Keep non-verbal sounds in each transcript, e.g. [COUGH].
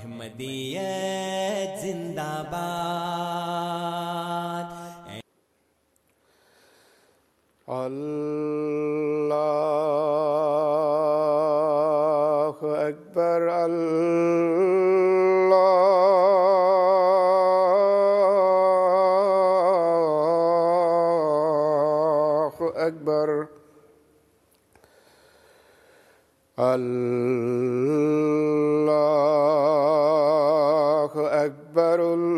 احمدیت زندہ باد اللہ اکبر اللہ اکبر۔ اللہ اکبر اللہ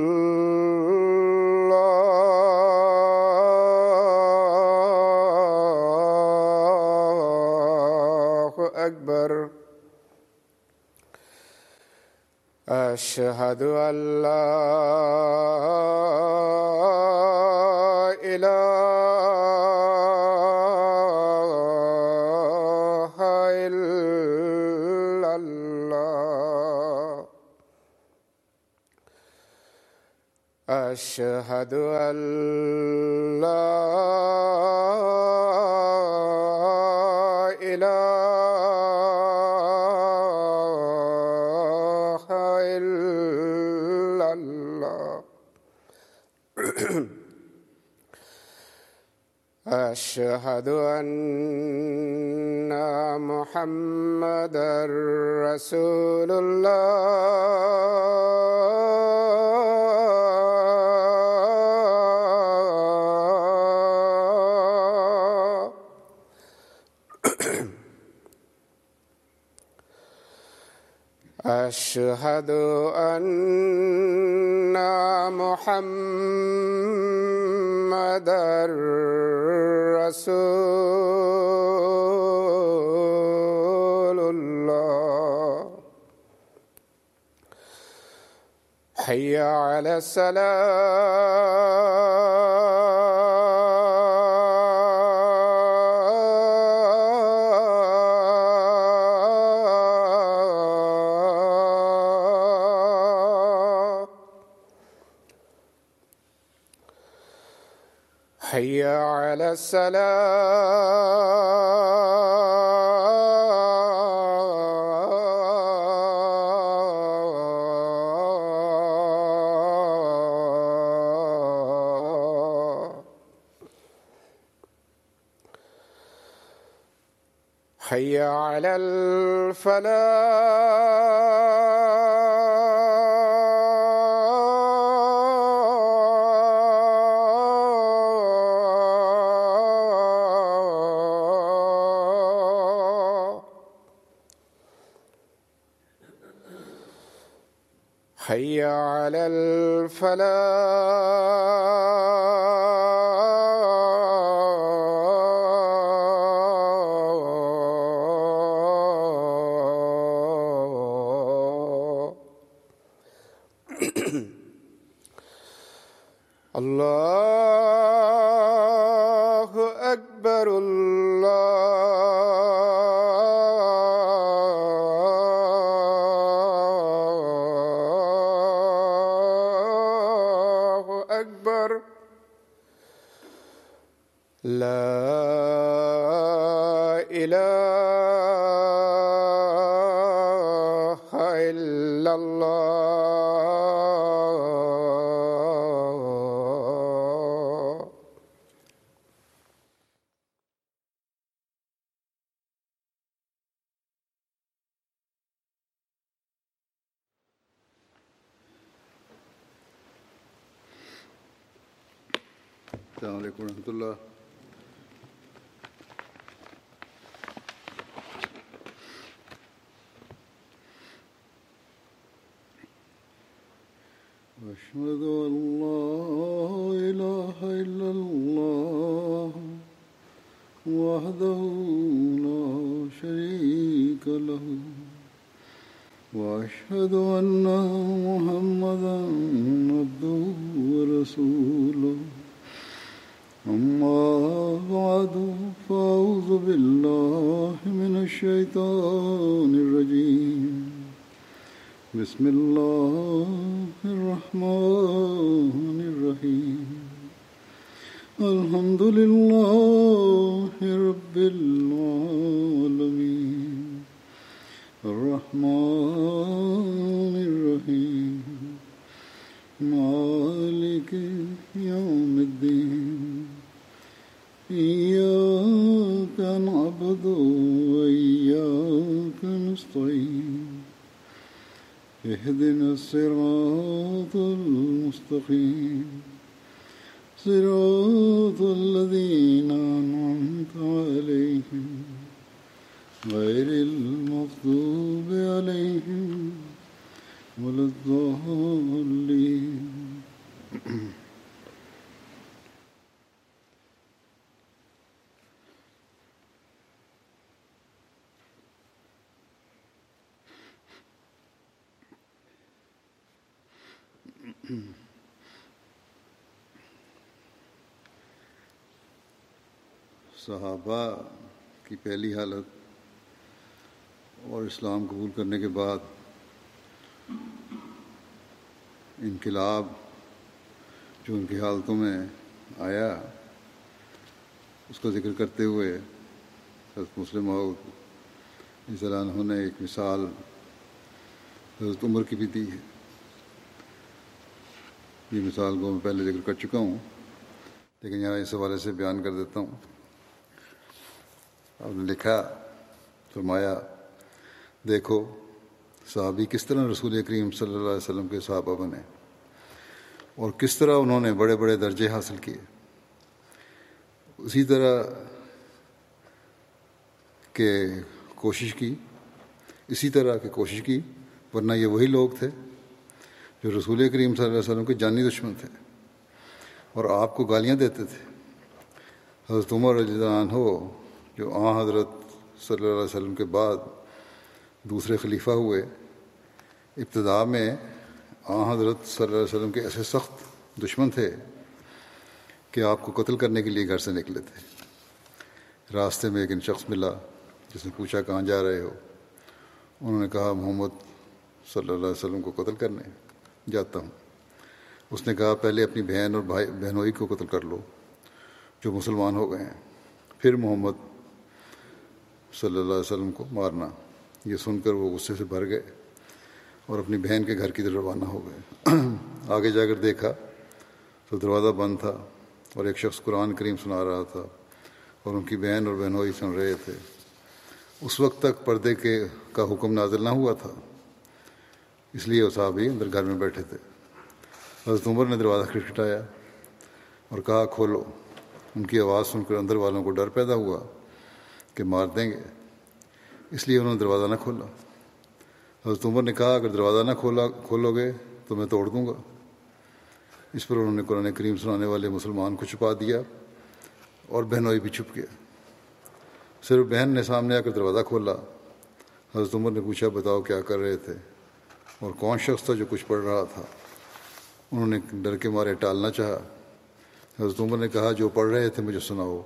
اکبر اشہد اللہ اشہد اللہ الہ الا اللہ أشهد أن [CLEARS THROAT] محمد رسول الله. أشهد أن محمد رسول الله. حي على السلام. حي على السلام. حي على الفلاح. على الفلاح. السلام علیکم ورحمۃ اللہ الصراط المستقيم. صحابہ کی پہلی حالت اور اسلام قبول کرنے کے بعد انقلاب جو ان کی حالتوں میں آیا، اس کا ذکر کرتے ہوئے حضرت مسلم اس عنہ نے ایک مثال حضرت عمر کی بھی دی ہے۔ یہ مثال کو میں پہلے ذکر کر چکا ہوں، لیکن یہاں اس حوالے سے بیان کر دیتا ہوں۔ آپ نے لکھا، فرمایا، دیکھو، صحابی کس طرح رسول کریم صلی اللہ علیہ وسلم کے صحابہ بنے اور کس طرح انہوں نے بڑے بڑے درجے حاصل کیے۔ اسی طرح کہ کوشش کی، اسی طرح کی کوشش کی، ورنہ یہ وہی لوگ تھے جو رسول کریم صلی اللہ علیہ وسلم کے جانی دشمن تھے اور آپ کو گالیاں دیتے تھے۔ حضرت عمر رضی اللہ عنہ ہو جو آ حضرت صلی اللہ علیہ وسلم کے بعد دوسرے خلیفہ ہوئے، ابتدا میں آ حضرت صلی اللہ علیہ وسلم کے ایسے سخت دشمن تھے کہ آپ کو قتل کرنے کے لیے گھر سے نکلے تھے۔ راستے میں ایک ان شخص ملا جس نے پوچھا کہاں جا رہے ہو؟ انہوں نے کہا، محمد صلی اللہ علیہ وسلم کو قتل کرنے۔ جاتا ہوں۔ اس نے کہا، پہلے اپنی بہن اور بھائی، بہنوئی کو قتل کر لو، جو مسلمان ہو گئے ہیں۔ پھر محمد صلی اللہ علیہ وسلم کو مارنا۔ یہ سن کر وہ غصے سے بھر گئے اور اپنی بہن کے گھر کی طرف روانہ ہو گئے۔ [CLEARS THROAT] آگے جا کر دیکھا تو دروازہ بند تھا اور ایک شخص قرآن کریم سنا رہا تھا اور ان کی بہن اور بہنوئی سن رہے تھے۔ اس وقت تک پردے کے، کا حکم نازل نہ ہوا تھا۔ اس لیے وہ صاحب ہی اندر گھر میں بیٹھے تھے۔ حضرت عمر نے دروازہ کھٹکھٹایا اور کہا، کھولو۔ ان کی آواز سن کر اندر والوں کو ڈر پیدا ہوا کہ مار دیں گے۔ اس لیے انہوں نے دروازہ نہ کھولا۔ حضرت عمر نے کہا، اگر دروازہ نہ کھولا، کھولو گے تو میں توڑ دوں گا۔ اس پر انہوں نے قرآن کریم سنانے والے مسلمان کو چھپا دیا اور بہنوئی بھی چھپ گیا صرف بہن نے سامنے آ کر دروازہ کھولا۔ حضرت عمر نے پوچھا، بتاؤ کیا کر رہے تھے؟ اور کون شخص تھا جو کچھ پڑھ رہا تھا؟ انہوں نے ڈر کے مارے ٹالنا چاہا۔ حضرت عمر نے کہا، جو پڑھ رہے تھے مجھے سناؤ۔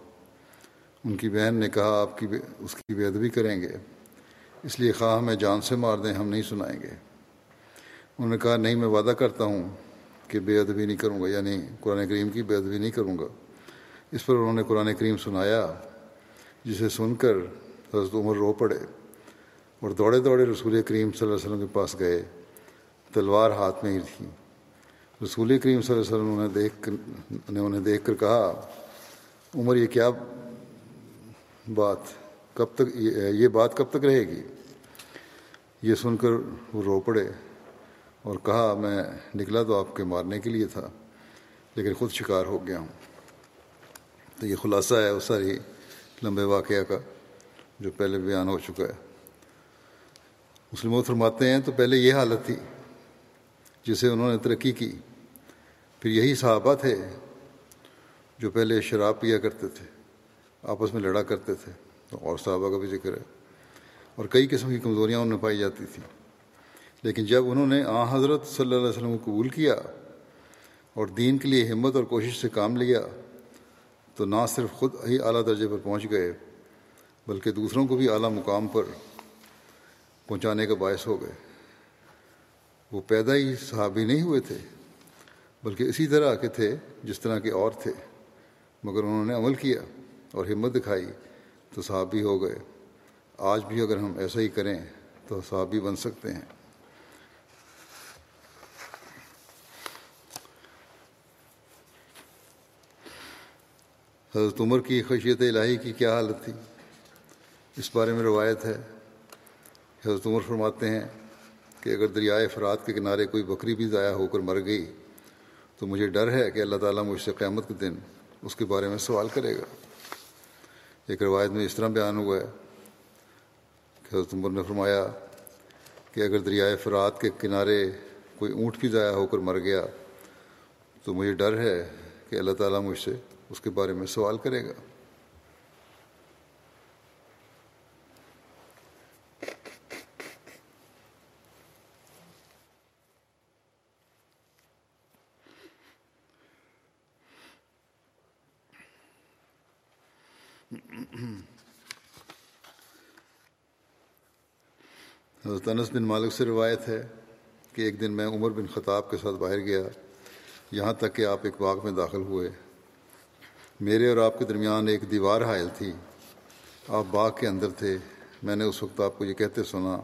ان کی بہن نے کہا، آپ کی اس کی بے ادبی کریں گے۔ اس لیے خواہ ہمیں جان سے مار دیں، ہم نہیں سنائیں گے۔ انہوں نے کہا، نہیں، میں وعدہ کرتا ہوں کہ بے ادبی نہیں کروں گا یعنی قرآن کریم کی بے ادبی نہیں کروں گا۔ اس پر انہوں نے قرآن کریم سنایا، جسے سن کر حضرت عمر رو پڑے اور دوڑے دوڑے رسول کریم صلی اللہ علیہ وسلم کے پاس گئے۔ تلوار ہاتھ میں ہی تھی۔ رسول کریم صلی اللہ علیہ وسلم نے دیکھ کر نے انہیں دیکھ کر کہا، عمر، یہ کیا بات؟ کب تک یہ بات کب تک رہے گی؟ یہ سن کر وہ رو پڑے اور کہا، میں نکلا تو آپ کے مارنے کے لیے تھا، لیکن خود شکار ہو گیا ہوں۔ تو یہ خلاصہ ہے اس ساری لمبے واقعہ کا، جو پہلے بیان ہو چکا ہے۔ مسلم فرماتے ہیں، تو پہلے یہ حالت تھی۔ جسے انہوں نے ترقی کی۔ پھر یہی صحابہ تھے جو پہلے شراب پیا کرتے تھے، آپس میں لڑا کرتے تھے۔ تو اور صحابہ کا بھی ذکر ہے۔ اور کئی قسم کی کمزوریاں ان میں پائی جاتی تھیں۔ لیکن جب انہوں نے آ حضرت صلی اللہ علیہ وسلم کو قبول کیا اور دین کے لیے ہمت اور کوشش سے کام لیا، تو نہ صرف خود ہی اعلیٰ درجے پر پہنچ گئے، بلکہ دوسروں کو بھی اعلیٰ مقام پر پہنچانے کا باعث ہو گئے۔ وہ پیدا ہی صحابی نہیں ہوئے تھے، بلکہ اسی طرح کے تھے جس طرح کے اور تھے۔ مگر انہوں نے عمل کیا اور ہمت دکھائی تو صحابی ہو گئے۔ آج بھی اگر ہم ایسا ہی کریں تو صحابی بن سکتے ہیں۔ حضرت عمر کی خشیت الہی کی کیا حالت تھی؟ اس بارے میں روایت ہے۔ حضرت عمر فرماتے ہیں کہ اگر دریائے فرات کے کنارے کوئی بکری بھی ضائع ہو کر مر گئی تو مجھے ڈر ہے کہ اللہ تعالیٰ مجھ سے قیامت کے دن اس کے بارے میں سوال کرے گا۔ ایک روایت میں اس طرح بیان ہوا ہے کہ حضرت عمر نے فرمایا کہ اگر دریائے فرات کے کنارے کوئی اونٹ بھی ضائع ہو کر مر گیا تو مجھے ڈر ہے کہ اللہ تعالیٰ مجھ سے اس کے بارے میں سوال کرے گا۔ حضرت انس بن مالک سے روایت ہے کہ ایک دن میں عمر بن خطاب کے ساتھ باہر گیا، یہاں تک کہ آپ ایک باغ میں داخل ہوئے۔ میرے اور آپ کے درمیان ایک دیوار حائل تھی۔ آپ باغ کے اندر تھے۔ میں نے اس وقت آپ کو یہ کہتے سنا،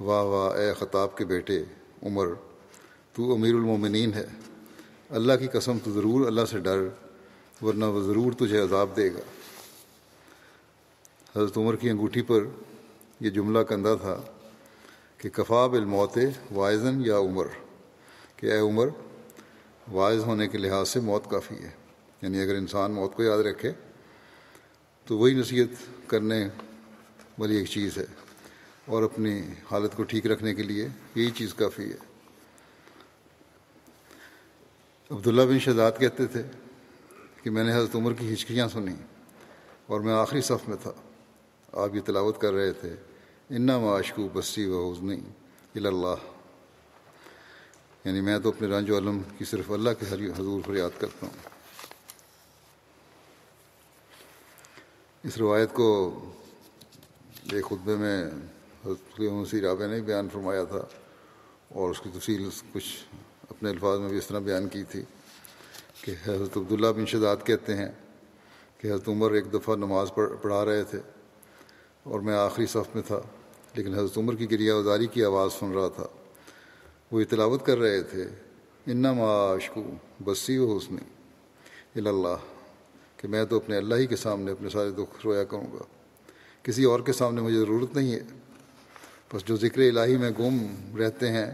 واہ واہ، اے خطاب کے بیٹے، عمر، تو امیر المومنین ہے۔ اللہ کی قسم، تو ضرور اللہ سے ڈر، ورنہ وہ ضرور تجھے عذاب دے گا۔ حضرت عمر کی انگوٹھی پر یہ جملہ کندہ تھا۔ کہ کفا بالموت وائزن یا عمر، کہ اے عمر واعظ ہونے کے لحاظ سے موت کافی ہے۔ یعنی اگر انسان موت کو یاد رکھے، تو وہی نصیحت کرنے والی ایک چیز ہے۔ اور اپنی حالت کو ٹھیک رکھنے کے لیے یہی چیز کافی ہے۔ عبداللہ بن شہزاد کہتے تھے کہ میں نے حضرت عمر کی ہچکیاں سنی اور میں آخری صف میں تھا۔ آپ یہ تلاوت کر رہے تھے۔ انا معاشقو بسی و حضنی اللہ یعنی میں تو اپنے رنج و علم کی صرف اللہ کے حضور فریاد کرتا ہوں۔ اس روایت کو ایک خطبے میں حضرت رابع نے بیان فرمایا تھا اور اس کی تفصیل کچھ اپنے الفاظ میں بھی اس طرح بیان کی تھی کہ حضرت عبداللہ بن شداد کہتے ہیں کہ حضرت عمر ایک دفعہ نماز پڑھا رہے تھے اور میں آخری صف میں تھا۔ لیکن حضرت عمر کی گریا ازاری کی آواز سن رہا تھا۔ وہ یہ تلاوت کر رہے تھے۔ انا معاشقو بسی و حسنی اللہ کہ میں تو اپنے اللہ ہی کے سامنے اپنے سارے دکھ رویا کروں گا۔ کسی اور کے سامنے مجھے ضرورت نہیں ہے۔ بس جو ذکر الہی میں گم رہتے ہیں،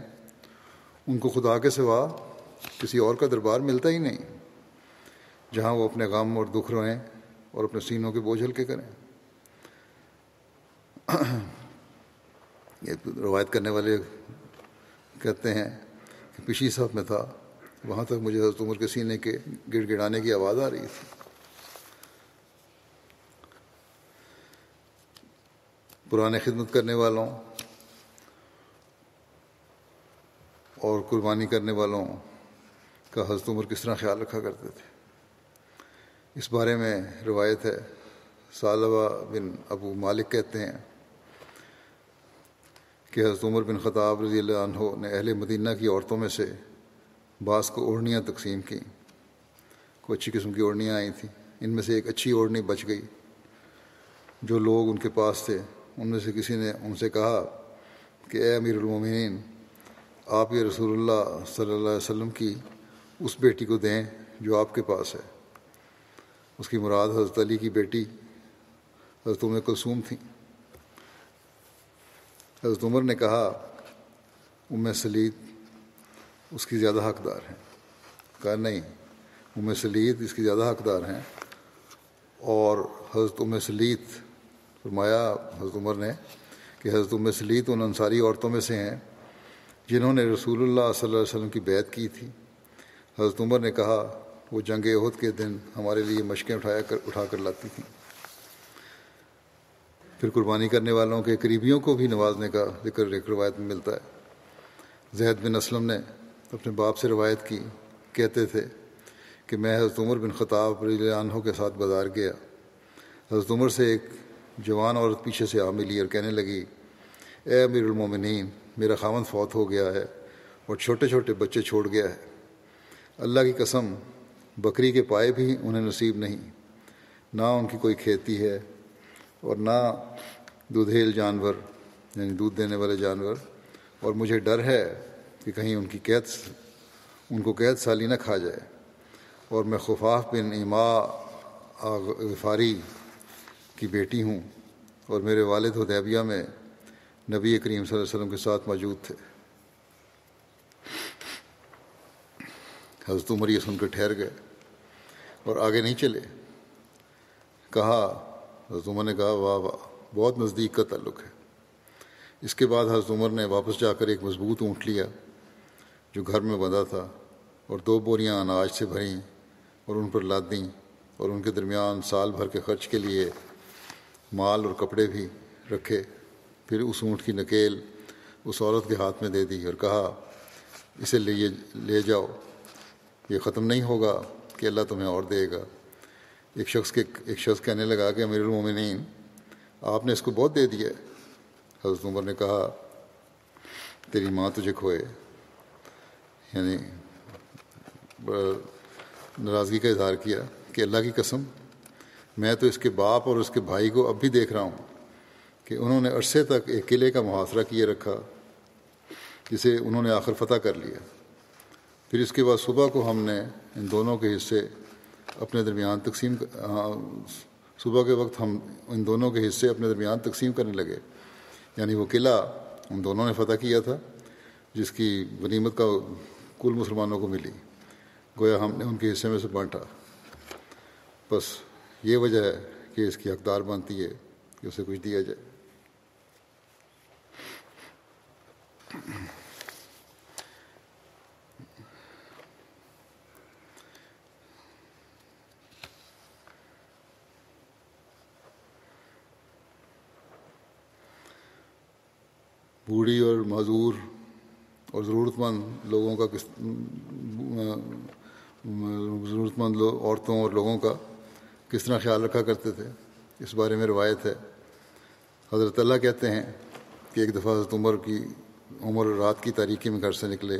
ان کو خدا کے سوا کسی اور کا دربار ملتا ہی نہیں۔ جہاں وہ اپنے غم اور دکھ روئیں اور اپنے سینوں کے بوجھ ہلکے کریں۔ یہ روایت کرنے والے کہتے ہیں کہ پچھلی صف میں تھا، وہاں تک مجھے حضرت عمر کے سینے کے گڑ گڑانے کی آواز آ رہی تھی۔ پرانے خدمت کرنے والوں اور قربانی کرنے والوں کا حضرت عمر کس طرح خیال رکھا کرتے تھے؟ اس بارے میں روایت ہے سالبہ بن ابو مالک کہتے ہیں کہ حضرت عمر بن خطاب رضی اللہ عنہ نے اہل مدینہ کی عورتوں میں سے بعض کو اوڑھنیاں تقسیم کیں۔ کوئی اچھی قسم کی اوڑھنیاں آئی تھیں۔ ان میں سے ایک اچھی اوڑھنی بچ گئی۔ جو لوگ ان کے پاس تھے، ان میں سے کسی نے ان سے کہا کہ اے امیر المومنین، آپ یہ رسول اللہ صلی اللہ علیہ وسلم کی اس بیٹی کو دیں جو آپ کے پاس ہے۔ اس کی مراد حضرت علی کی بیٹی حضرت عمر کلثوم تھیں۔ حضرت عمر نے کہا، ام سلید اس کی زیادہ حقدار ہیں. کہا، نہیں، ام سلید اس کی زیادہ حقدار ہیں. اور حضرت ام سلید فرمایا، حضرت عمر نے کہ حضرت ام سلید ان انصاری عورتوں میں سے ہیں جنہوں نے رسول اللہ صلی اللہ علیہ وسلم کی بیعت کی تھی۔ حضرت عمر نے کہا، وہ جنگ عہد کے دن ہمارے لیے مشقیں اٹھایا کر اٹھا کر لاتی تھیں۔ پھر قربانی کرنے والوں کے قریبیوں کو بھی نوازنے کا ذکر ایک روایت میں ملتا ہے۔ زید بن اسلم نے اپنے باپ سے روایت کی، کہتے تھے کہ میں حضرت عمر بن خطاب رضی عنہ کے ساتھ بازار گیا۔ حضرت عمر سے ایک جوان عورت پیچھے سے آ ملی اور کہنے لگی، اے امیر المومنین، میرا خامن فوت ہو گیا ہے اور چھوٹے چھوٹے بچے چھوڑ گیا ہے۔ اللہ کی قسم، بکری کے پائے بھی انہیں نصیب نہیں، نہ ان کی کوئی کھیتی ہے اور نہ دودھیل جانور یعنی دودھ دینے والے جانور۔ اور مجھے ڈر ہے کہ کہیں ان کی قید ان کو قید سالی نہ کھا جائے۔ اور میں خفاف بن اما غفاری کی بیٹی ہوں۔ اور میرے والد حدیبیہ میں نبی کریم صلی اللہ علیہ وسلم کے ساتھ موجود تھے۔ حضرت عمر یہ سن کر ٹھہر گئے اور آگے نہیں چلے۔ کہا حضرت عمر نے کہا، واہ واہ، بہت نزدیک کا تعلق ہے۔ اس کے بعد حضرت عمر نے واپس جا کر ایک مضبوط اونٹ لیا جو گھر میں بندھا تھا اور دو بوریاں اناج سے بھریں اور ان پر لاد دیں اور ان کے درمیان سال بھر کے خرچ کے لیے مال اور کپڑے بھی رکھے۔ پھر اس اونٹ کی نکیل اس عورت کے ہاتھ میں دے دی اور کہا، اسے لے لے جاؤ، یہ ختم نہیں ہوگا کہ اللہ تمہیں اور دے گا۔ ایک شخص کے ایک شخص کہنے لگا کہ امیر المومنین آپ نے اس کو بہت دے دیا حضرت عمر نے کہا، تیری ماں تجھے کھوئے۔ یعنی ناراضگی کا اظہار کیا کہ اللہ کی قسم، میں تو اس کے باپ اور اس کے بھائی کو اب بھی دیکھ رہا ہوں کہ انہوں نے عرصے تک ایک قلعے کا محاصرہ کیے رکھا، جسے انہوں نے آخر فتح کر لیا۔ پھر اس کے بعد صبح کو ہم نے ان دونوں کے حصے اپنے درمیان تقسیم صبح کے وقت ہم ان دونوں کے حصے اپنے درمیان تقسیم کرنے لگے۔ یعنی وہ قلعہ ان دونوں نے فتح کیا تھا، جس کی غنیمت کا کل مسلمانوں کو ملی۔ گویا ہم نے ان کے حصے میں سے بانٹا۔ بس یہ وجہ ہے کہ اس کی حقدار بنتی ہے کہ اسے کچھ دیا جائے۔ بوڑھی اور معذور اور ضرورت مند لوگوں کا کس ضرورت مند عورتوں اور لوگوں کا کس طرح خیال رکھا کرتے تھے، اس بارے میں روایت ہے۔ حضرت اللہ کہتے ہیں کہ ایک دفعہ حضرت عمر کی عمر رات کی تاریکی میں گھر سے نکلے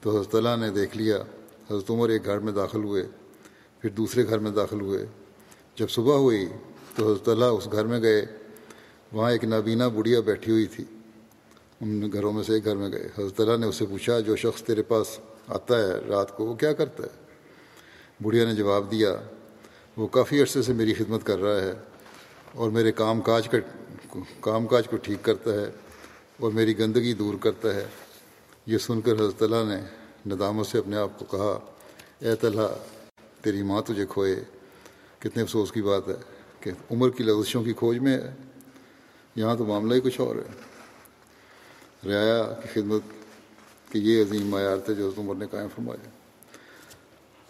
تو حضرت اللہ نے دیکھ لیا، حضرت عمر ایک گھر میں داخل ہوئے، پھر دوسرے گھر میں داخل ہوئے۔ جب صبح ہوئی تو حضرت اللہ اس گھر میں گئے، وہاں ایک نابینا بڑھیا بیٹھی ہوئی تھی۔ ان گھروں میں سے ایک گھر میں گئے۔ حضرت اللہ نے اسے پوچھا، جو شخص تیرے پاس آتا ہے رات کو، وہ کیا کرتا ہے؟ بڑھیا نے جواب دیا، وہ کافی عرصے سے میری خدمت کر رہا ہے اور میرے کام کاج کا، کام کاج کو ٹھیک کرتا ہے اور میری گندگی دور کرتا ہے۔ یہ سن کر حضرت اللہ نے ندامت سے اپنے آپ کو کہا، اے طلحہ، تیری ماں تجھے کھوئے۔ کتنے افسوس کی بات ہے کہ عمر کی لغزشوں کی کھوج میں ہے۔ یہاں تو معاملہ ہی کچھ اور ہے۔ رعایا کی خدمت کہ یہ عظیم معیار تھے جو حضرت عمر نے قائم فرمایا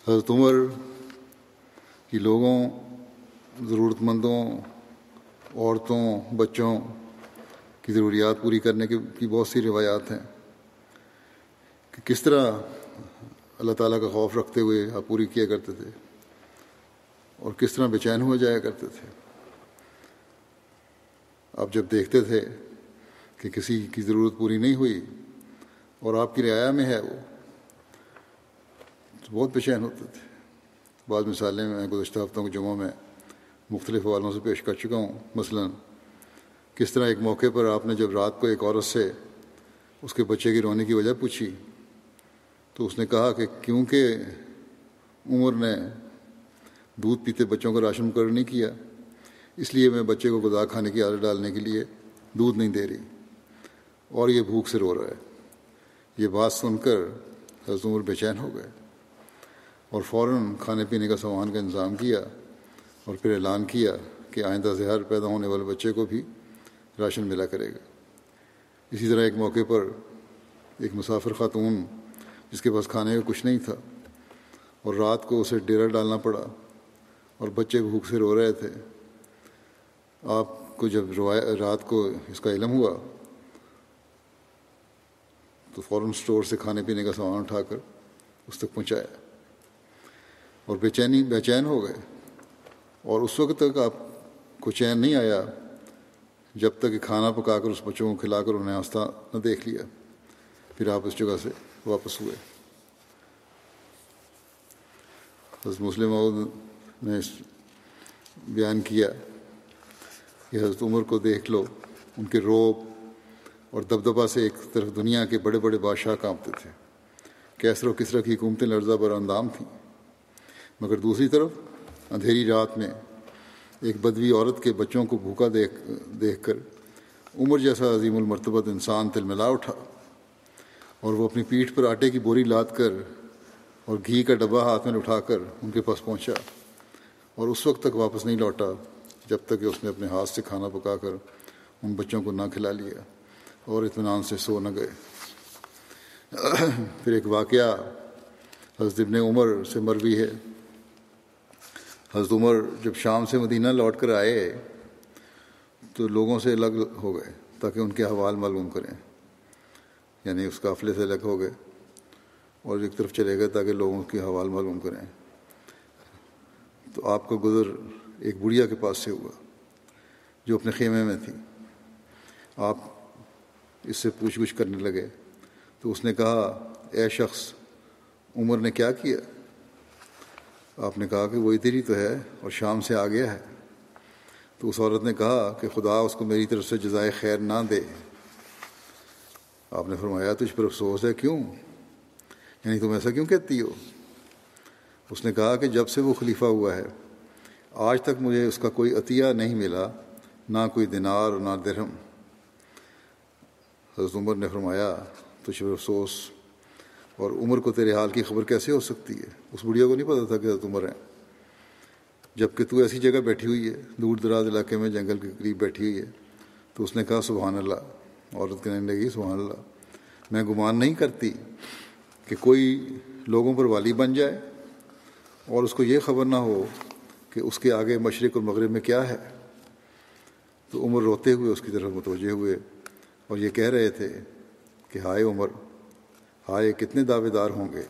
حضرت عمر کی لوگوں ضرورت مندوں عورتوں، بچوں کی ضروریات پوری کرنے کی بہت سی روایات ہیں کہ کس طرح اللہ تعالیٰ کا خوف رکھتے ہوئے آپ پوری کیا کرتے تھے اور کس طرح بے چین ہو جایا کرتے تھے۔ آپ جب دیکھتے تھے کہ کسی کی ضرورت پوری نہیں ہوئی اور آپ کی رعایا میں ہے وہ، تو بہت بے ہوتے تھے۔ بعض مثالیں میں گزشتہ ہفتوں کے جمعوں میں مختلف حوالوں سے پیش کر چکا ہوں۔ مثلا، کس طرح ایک موقع پر آپ نے جب رات کو ایک عورت سے اس کے بچے کی رونے کی وجہ پوچھی، تو اس نے کہا کہ کیونکہ عمر نے دودھ پیتے بچوں کا راشن مقرر نہیں کیا، اس لیے میں بچے کو غذا کھانے کی عادت ڈالنے کے لیے دودھ نہیں دے رہی۔ اور یہ بھوک سے رو رہا ہے۔ یہ بات سن کر حضرت عمر بے چین ہو گئے اور فوراً کھانے پینے کا سامان کا انتظام کیا اور پھر اعلان کیا کہ آئندہ زہر پیدا ہونے والے بچے کو بھی راشن ملا کرے گا۔ اسی طرح ایک موقع پر ایک مسافر خاتون جس کے پاس کھانے کا کچھ نہیں تھا اور رات کو اسے ڈیرا ڈالنا پڑا اور بچے بھوک سے رو رہے تھے۔ آپ کو جب رات کو اس کا علم ہوا تو فوراً اسٹور سے کھانے پینے کا سامان اٹھا کر اس تک پہنچایا اور بے چینی بے چین ہو گئے۔ اور اس وقت تک آپ کو چین نہیں آیا جب تک کہ کھانا پکا کر اس بچوں کو کھلا کر انہیں آستہ نہ دیکھ لیا۔ پھر آپ اس جگہ سے واپس ہوئے۔ بس مسلم نے بیان کیا کہ حضرت عمر کو دیکھ لو، ان کے روب اور دبدبا سے ایک طرف دنیا کے بڑے بڑے بادشاہ کانپتے تھے۔ کیسر و کسرا کی حکومتیں لرزہ بر اندام تھیں۔ مگر دوسری طرف اندھیری رات میں ایک بدوی عورت کے بچوں کو بھوکا دیکھ دیکھ کر عمر جیسا عظیم المرتبت انسان تل ملا اٹھا اور وہ اپنی پیٹھ پر آٹے کی بوری لاد کر اور گھی کا ڈبہ ہاتھ میں اٹھا کر ان کے پاس پہنچا اور اس وقت تک واپس نہیں لوٹا جب تک کہ اس نے اپنے ہاتھ سے کھانا پکا کر ان بچوں کو نہ کھلا لیا۔ اور اطمینان سے سو نہ گئے۔ [CLEARS THROAT] پھر ایک واقعہ حضرت ابن عمر سے مروی ہے۔ حضرت عمر جب شام سے مدینہ لوٹ کر آئے تو لوگوں سے الگ ہو گئے تاکہ ان کے حوال معلوم کریں۔ یعنی اس قافلے سے الگ ہو گئے اور ایک طرف چلے گئے تاکہ لوگوں کی حوال معلوم کریں۔ تو آپ کا گزر ایک بڑھیا کے پاس سے ہوا جو اپنے خیمے میں تھی۔ آپ اس سے پوچھ گچھ کرنے لگے۔ تو اس نے کہا، اے شخص، عمر نے کیا کیا؟ آپ نے کہا کہ وہ ادھر ہی تو ہے اور شام سے آ گیا ہے۔ تو اس عورت نے کہا کہ خدا اس کو میری طرف سے جزائے خیر نہ دے۔ آپ نے فرمایا، تجھ پر افسوس ہے کیوں؟ یعنی تم ایسا کیوں کہتی ہو؟ اس نے کہا کہ جب سے وہ خلیفہ ہوا ہے، آج تک مجھے اس کا کوئی عطیہ نہیں ملا، نہ کوئی دینار نہ درہم۔ حضرت عمر نے فرمایا تجھ پر افسوس، اور عمر کو تیرے حال کی خبر کیسے ہو سکتی ہے؟ اس بڑھیا کو نہیں پتا تھا کہ حضرت عمر ہے جبکہ تو ایسی جگہ بیٹھی ہوئی ہے، دور دراز علاقے میں جنگل کے قریب بیٹھی ہوئی ہے۔ تو اس نے کہا، سبحان اللہ۔ عورت کہنے لگی، سبحان اللہ۔ میں گمان نہیں کرتی کہ کوئی لوگوں پر والی بن جائے، اور اس کو یہ خبر نہ ہو کہ اس کے آگے مشرق اور مغرب میں کیا ہے۔ تو عمر روتے ہوئے اس کی طرف متوجہ ہوئے۔ اور یہ کہہ رہے تھے کہ ہائے عمر، ہائے کتنے دعوے دار ہوں گے۔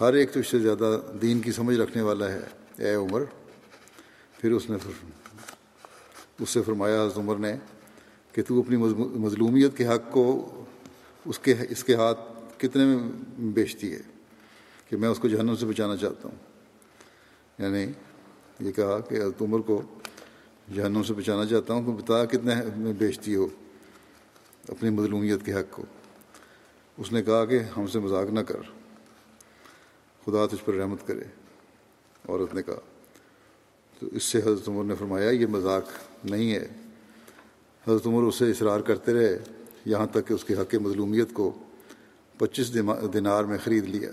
ہر ایک تو اس سے زیادہ دین کی سمجھ رکھنے والا ہے۔ اے عمر، پھر اس نے اس سے فرمایا، حضرت عمر نے، کہ تو اپنی مظلومیت کے حق کو اس کے اس کے ہاتھ کتنے میں بیچتی ہے کہ میں اس کو جہنم سے بچانا چاہتا ہوں۔ یعنی یہ کہا کہ حضرت عمر کو جہنم سے بچانا چاہتا ہوں، تو بتا کتنے میں بیچتی ہو۔ اپنی مظلومیت کے حق کو۔ اس نے کہا کہ ہم سے مذاق نہ کر۔ خدا تجھ پر رحمت کرے۔ عورت نے کہا، تو اس سے حضرت عمر نے فرمایا، یہ مذاق نہیں ہے۔ حضرت عمر اسے اصرار کرتے رہے، یہاں تک کہ اس کے حق مظلومیت کو پچیس دنار میں خرید لیا۔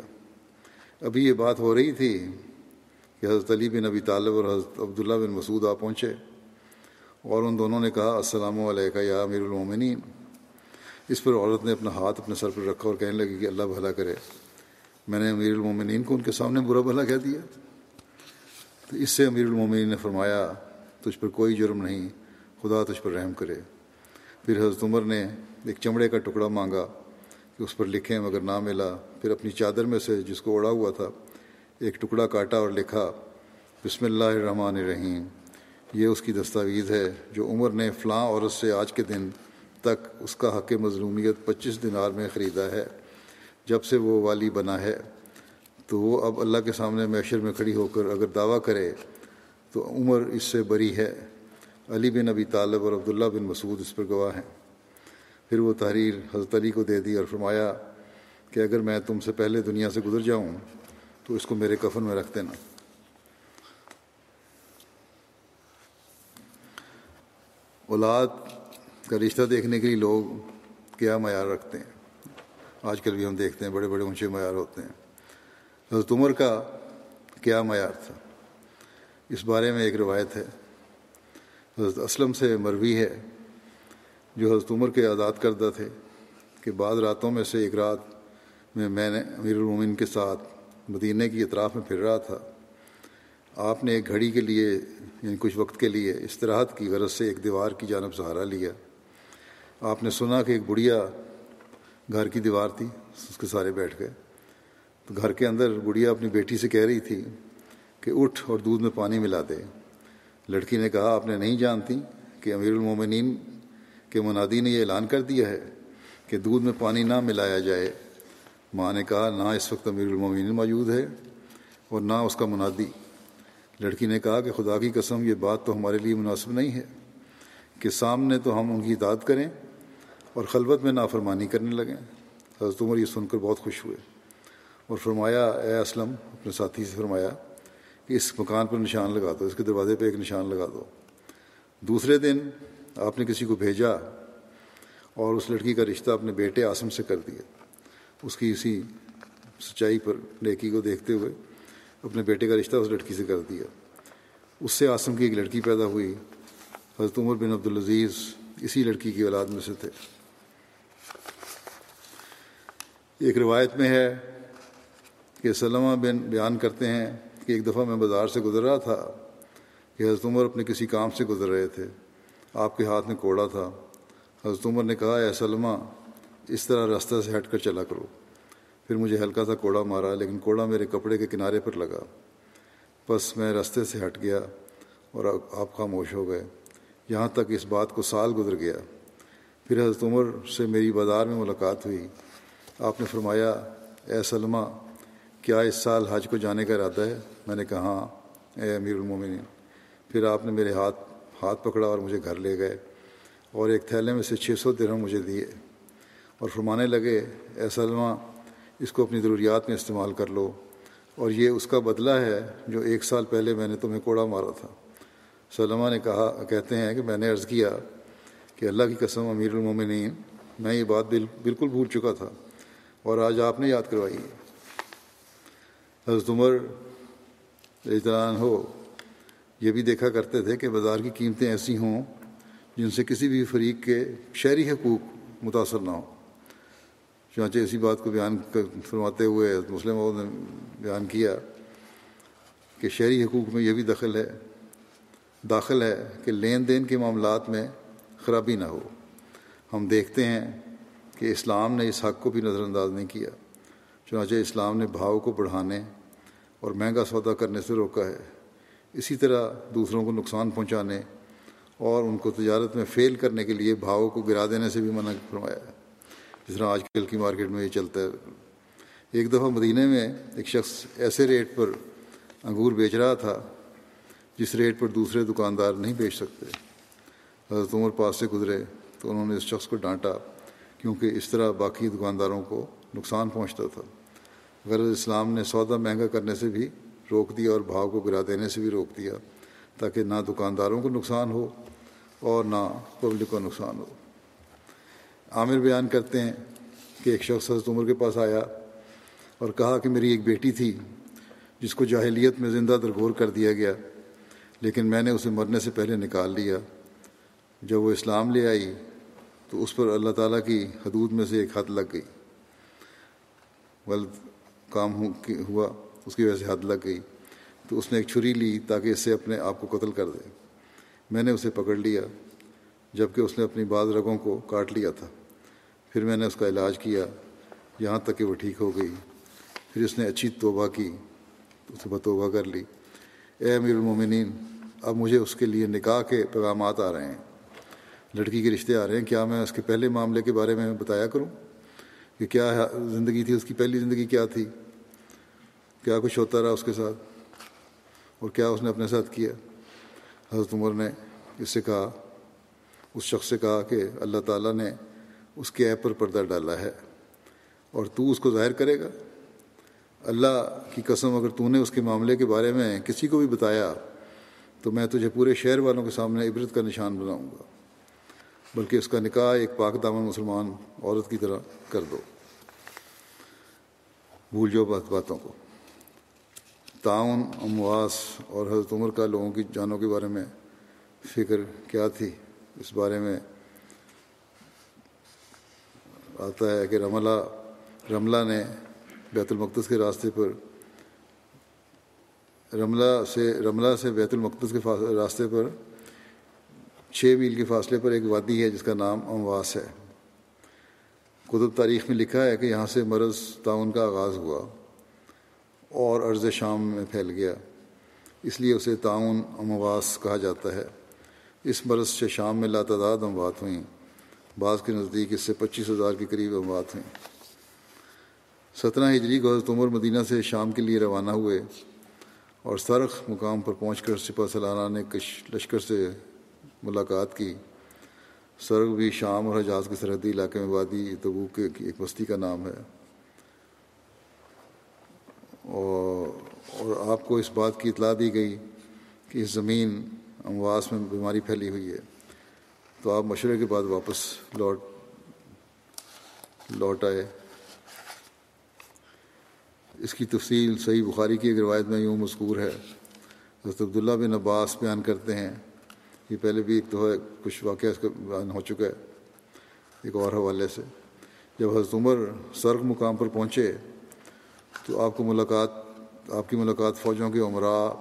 ابھی یہ بات ہو رہی تھی کہ حضرت علی بن نبی طالب اور حضرت عبداللہ بن مسعود آ پہنچے اور ان دونوں نے کہا، السلام علیکم یا امیر المومنین۔ اس پر عورت نے اپنا ہاتھ اپنے سر پر رکھا اور کہنے لگی کہ اللہ بھلا کرے۔ میں نے امیر المومنین کو ان کے سامنے برا بھلا کہہ دیا۔ تو اس سے امیر المومنین نے فرمایا، تجھ پر کوئی جرم نہیں، خدا تجھ پر رحم کرے۔ پھر حضرت عمر نے ایک چمڑے کا ٹکڑا مانگا کہ اس پر لکھیں مگر نہ ملا۔ پھر اپنی چادر میں سے جس کو اڑا ہوا تھا، ایک ٹکڑا کاٹا اور لکھا، بسم اللہ الرحمن الرحیم۔ یہ اس کی دستاویز ہے جو عمر نے فلاں عورت سے آج کے دن تک اس کا حق مظلومیت پچیس دنار میں خریدا ہے۔ جب سے وہ والی بنا ہے، تو وہ اب اللہ کے سامنے میشر میں کھڑی ہو کر اگر دعویٰ کرے، تو عمر اس سے بری ہے۔ علی بن ابی طالب اور عبداللہ بن مسعود اس پر گواہ ہیں۔ پھر وہ تحریر حضرت علی کو دے دی اور فرمایا کہ اگر میں تم سے پہلے دنیا سے گزر جاؤں، تو اس کو میرے کفن میں رکھ دینا۔ اولاد کا رشتہ دیکھنے کے لیے لوگ کیا معیار رکھتے ہیں؟ آج کل بھی ہم دیکھتے ہیں، بڑے بڑے اونچے معیار ہوتے ہیں۔ حضرت عمر کا کیا معیار تھا؟ اس بارے میں ایک روایت ہے۔ حضرت اسلم سے مروی ہے، جو حضرت عمر کے آزاد کردہ تھے، کہ بعض راتوں میں سے ایک رات میں میں نے امیر المومن کے ساتھ مدینہ کی اطراف میں پھر رہا تھا۔ آپ نے ایک گھڑی کے لیے یعنی کچھ وقت کے لیے استراحت کی، غرض سے ایک دیوار کی جانب سہارا لیا۔ آپ نے سنا کہ ایک بڑھیا گھر کی دیوار تھی، اس کے سارے بیٹھ گئے۔ تو گھر کے اندر بڑھیا اپنی بیٹی سے کہہ رہی تھی کہ اٹھ اور دودھ میں پانی ملا دے۔ لڑکی نے کہا، آپ نے نہیں جانتی کہ امیر المومنین کے منادی نے یہ اعلان کر دیا ہے کہ دودھ میں پانی نہ ملایا جائے۔ ماں نے کہا، نہ اس وقت امیر المومنین موجود ہے اور نہ اس کا منادی۔ لڑکی نے کہا کہ خدا کی قسم، یہ بات تو ہمارے لیے مناسب نہیں ہے کہ سامنے تو ہم ان کی اطاعت کریں اور خلوت میں نافرمانی کرنے لگیں حضرت عمر یہ سن کر بہت خوش ہوئے اور فرمایا، اے اسلم، اپنے ساتھی سے فرمایا کہ اس مکان پر نشان لگا دو، اس کے دروازے پہ ایک نشان لگا دو۔ دوسرے دن آپ نے کسی کو بھیجا اور اس لڑکی کا رشتہ اپنے بیٹے آسم سے کر دیا۔ اس کی اسی سچائی پر نیکی کو دیکھتے ہوئے اپنے بیٹے کا رشتہ اس لڑکی سے کر دیا۔ اس سے آسم کی ایک لڑکی پیدا ہوئی، حضرت عمر بن عبدالعزیز، اسی لڑکی کی اولاد میں سے تھے۔ ایک روایت میں ہے کہ سلمہ بن بیان کرتے ہیں کہ ایک دفعہ میں بازار سے گزر رہا تھا کہ حضرت عمر اپنے کسی کام سے گزر رہے تھے۔ آپ کے ہاتھ میں کوڑا تھا۔ حضرت عمر نے کہا، اے سلمہ، اس طرح راستہ سے ہٹ کر چلا کرو۔ پھر مجھے ہلکا سا کوڑا مارا، لیکن کوڑا میرے کپڑے کے کنارے پر لگا۔ بس میں راستے سے ہٹ گیا اور آپ خاموش ہو گئے۔ یہاں تک اس بات کو سال گزر گیا۔ پھر حضرت عمر سے میری بازار میں ملاقات ہوئی۔ آپ نے فرمایا، اے سلمہ، کیا اس سال حج کو جانے کا ارادہ ہے؟ میں نے کہا ہاں اے امیر المومنین. پھر آپ نے میرے ہاتھ ہاتھ پکڑا اور مجھے گھر لے گئے اور ایک تھیلے میں سے چھ سو درہم مجھے دیے اور فرمانے لگے، اے سلمہ، اس کو اپنی ضروریات میں استعمال کر لو اور یہ اس کا بدلہ ہے جو ایک سال پہلے میں نے تمہیں کوڑا مارا تھا. سلمہ نے کہا، کہتے ہیں کہ میں نے عرض کیا کہ اللہ کی قسم امیر المومنین، میں یہ بات بالکل بھول چکا تھا۔ اور آج آپ نے یاد کروائی حضرت عمر اطلاع ہو، یہ بھی دیکھا کرتے تھے کہ بازار کی قیمتیں ایسی ہوں جن سے کسی بھی فریق کے شہری حقوق متاثر نہ ہوں۔ چنانچہ اسی بات کو بیان فرماتے ہوئے مسلم نے بیان کیا کہ شہری حقوق میں یہ بھی دخل ہے، داخل ہے کہ لین دین کے معاملات میں خرابی نہ ہو۔ ہم دیکھتے ہیں کہ اسلام نے اس حق کو بھی نظر انداز نہیں کیا، چنانچہ اسلام نے بھاؤ کو بڑھانے اور مہنگا سودا کرنے سے روکا ہے۔ اسی طرح دوسروں کو نقصان پہنچانے اور ان کو تجارت میں فیل کرنے کے لیے بھاؤ کو گرا دینے سے بھی منع فرمایا ہے۔ جس طرح آج کل کی مارکیٹ میں یہ چلتا ہے۔ ایک دفعہ مدینہ میں ایک شخص ایسے ریٹ پر انگور بیچ رہا تھا، جس ریٹ پر دوسرے دکاندار نہیں بیچ سکتے۔ حضرت عمر پاس سے گزرے تو انہوں نے اس شخص کو ڈانٹا۔ کیونکہ اس طرح باقی دکانداروں کو نقصان پہنچتا تھا۔ غرض اسلام نے سودا مہنگا کرنے سے بھی روک دیا اور بھاؤ کو گرا دینے سے بھی روک دیا تاکہ نہ دکانداروں کو نقصان ہو اور نہ پبلک کو نقصان ہو۔ عامر بیان کرتے ہیں کہ ایک شخص حضرت عمر کے پاس آیا اور کہا کہ میری ایک بیٹی تھی جس کو جاہلیت میں زندہ درگور کر دیا گیا، لیکن میں نے اسے مرنے سے پہلے نکال لیا۔ جب وہ اسلام لے آئی تو اس پر اللہ تعالیٰ کی حدود میں سے ایک حد لگ گئی۔ ولد کام ہوا، اس کی وجہ سے حد لگ گئی۔ تو اس نے ایک چھری لی تاکہ اس سے اپنے آپ کو قتل کر دے۔ میں نے اسے پکڑ لیا جبکہ اس نے اپنی بعض رگوں کو کاٹ لیا تھا۔ پھر میں نے اس کا علاج کیا، یہاں تک کہ وہ ٹھیک ہو گئی۔ پھر اس نے اچھی توبہ کی اسے بتوبہ کر لی۔ اے امیر المومنین اب مجھے اس کے لیے نکاح کے پیغامات آ رہے ہیں۔ لڑکی کے رشتے آ رہے ہیں، کیا میں اس کے پہلے معاملے کے بارے میں بتایا کروں کہ کیا زندگی تھی، اس کی پہلی زندگی کیا تھی؟ کیا کچھ ہوتا رہا اس کے ساتھ؟ اور کیا اس نے اپنے ساتھ کیا؟ حضرت عمر نے اس سے کہا، اس شخص سے کہا کہ اللہ تعالیٰ نے اس کے ایپ پر پردہ ڈالا ہے اور تو اس کو ظاہر کرے گا۔ اللہ کی قسم، اگر تو نے اس کے معاملے کے بارے میں کسی کو بھی بتایا، تو میں تجھے پورے شہر والوں کے سامنے عبرت کا نشان بناؤں گا۔ بلکہ اس کا نکاح ایک پاک دامن مسلمان عورت کی طرح کر دو۔ بھول جو بات باتوں کو۔ تعاون، امواس اور حضرت عمر کا لوگوں کی جانوں کے بارے میں فکر کیا تھی؟ اس بارے میں آتا ہے کہ رملہ رملہ نے بیت المقدس کے راستے پر رملہ سے رملہ سے بیت المقدس کے راستے پر چھ میل کے فاصلے پر ایک وادی ہے جس کا نام امواس ہے۔ قدب تاریخ میں لکھا ہے کہ یہاں سے مرض تعاون کا آغاز ہوا اور عرض شام میں پھیل گیا۔ اس لیے اسے تعاون امواس کہا جاتا ہے۔ اس مرض سے شام میں لاتعداد اموات ہوئیں۔ بعض کے نزدیک اس سے پچیس ہزار کے قریب اموات ہوئیں۔ سترہ ہجری کو حضرت عمر مدینہ سے شام کے لیے روانہ ہوئے اور سرخ مقام پر پہنچ کر سپہ سلانہ نے کش لشکر سے ملاقات کی۔ سرخ بھی شام اور حجاز کے سرحدی علاقے میں وادی تبو کے ایک بستی کا نام ہے۔ اور اور آپ کو اس بات کی اطلاع دی گئی کہ اس زمین امواس میں بیماری پھیلی ہوئی ہے۔ تو آپ مشورے کے بعد واپس لوٹ لوٹ آئے۔ اس کی تفصیل صحیح بخاری کی ایک روایت میں یوں مذکور ہے۔ حضرت عبداللہ بن عباس بیان کرتے ہیں یہ پہلے بھی ایک تو ہے، کچھ واقعہ اس کا بیان ہو چکا ہے، ایک اور حوالے سے۔ جب حضرت عمر سرگ مقام پر پہنچے، تو آپ کو ملاقات، آپ کی ملاقات فوجوں کے عمرہ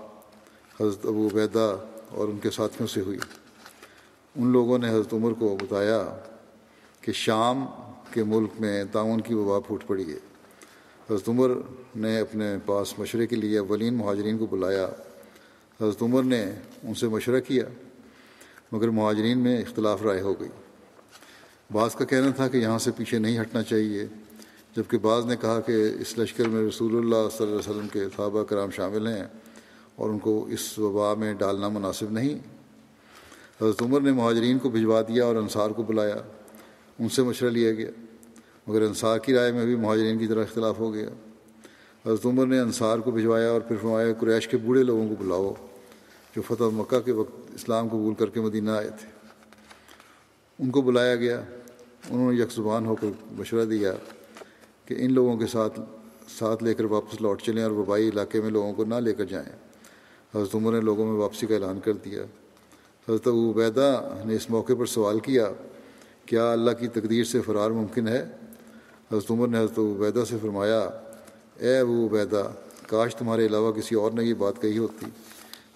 حضرت ابو عبیدہ اور ان کے ساتھیوں سے ہوئی۔ ان لوگوں نے حضرت عمر کو بتایا کہ شام کے ملک میں تعاون کی وبا پھوٹ پڑی ہے۔ حضرت عمر نے اپنے پاس مشورے کے لیے اولین مہاجرین کو بلایا۔ حضرت عمر نے ان سے مشورہ کیا۔ مگر مہاجرین میں اختلاف رائے ہو گئی۔ بعض کا کہنا تھا کہ یہاں سے پیچھے نہیں ہٹنا چاہیے، جبکہ بعض نے کہا کہ اس لشکر میں رسول اللہ صلی اللہ علیہ وسلم کے صحابہ کرام شامل ہیں اور ان کو اس وبا میں ڈالنا مناسب نہیں۔ حضرت عمر نے مہاجرین کو بھجوا دیا اور انصار کو بلایا، ان سے مشورہ لیا گیا، مگر انصار کی رائے میں بھی مہاجرین کی طرح اختلاف ہو گیا۔ حضرت عمر نے انصار کو بھجوایا اور پھر فرمایا، قریش کے بوڑھے لوگوں کو بلاؤ۔ جو فتح مکہ کے وقت اسلام قبول کر کے مدینہ آئے تھے۔ ان کو بلایا گیا۔ انہوں نے یک زبان ہو کر مشورہ دیا کہ ان لوگوں کے ساتھ ساتھ لے کر واپس لوٹ چلیں اور وبائی علاقے میں لوگوں کو نہ لے کر جائیں۔ حضرت عمر نے لوگوں میں واپسی کا اعلان کر دیا۔ حضرت ابو عبیدہ نے اس موقع پر سوال کیا کیا اللہ کی تقدیر سے فرار ممکن ہے؟ حضرت عمر نے حضرت عبیدہ سے فرمایا، اے ابو عبیدہ، کاش تمہارے علاوہ کسی اور نے یہ بات کہی ہوتی۔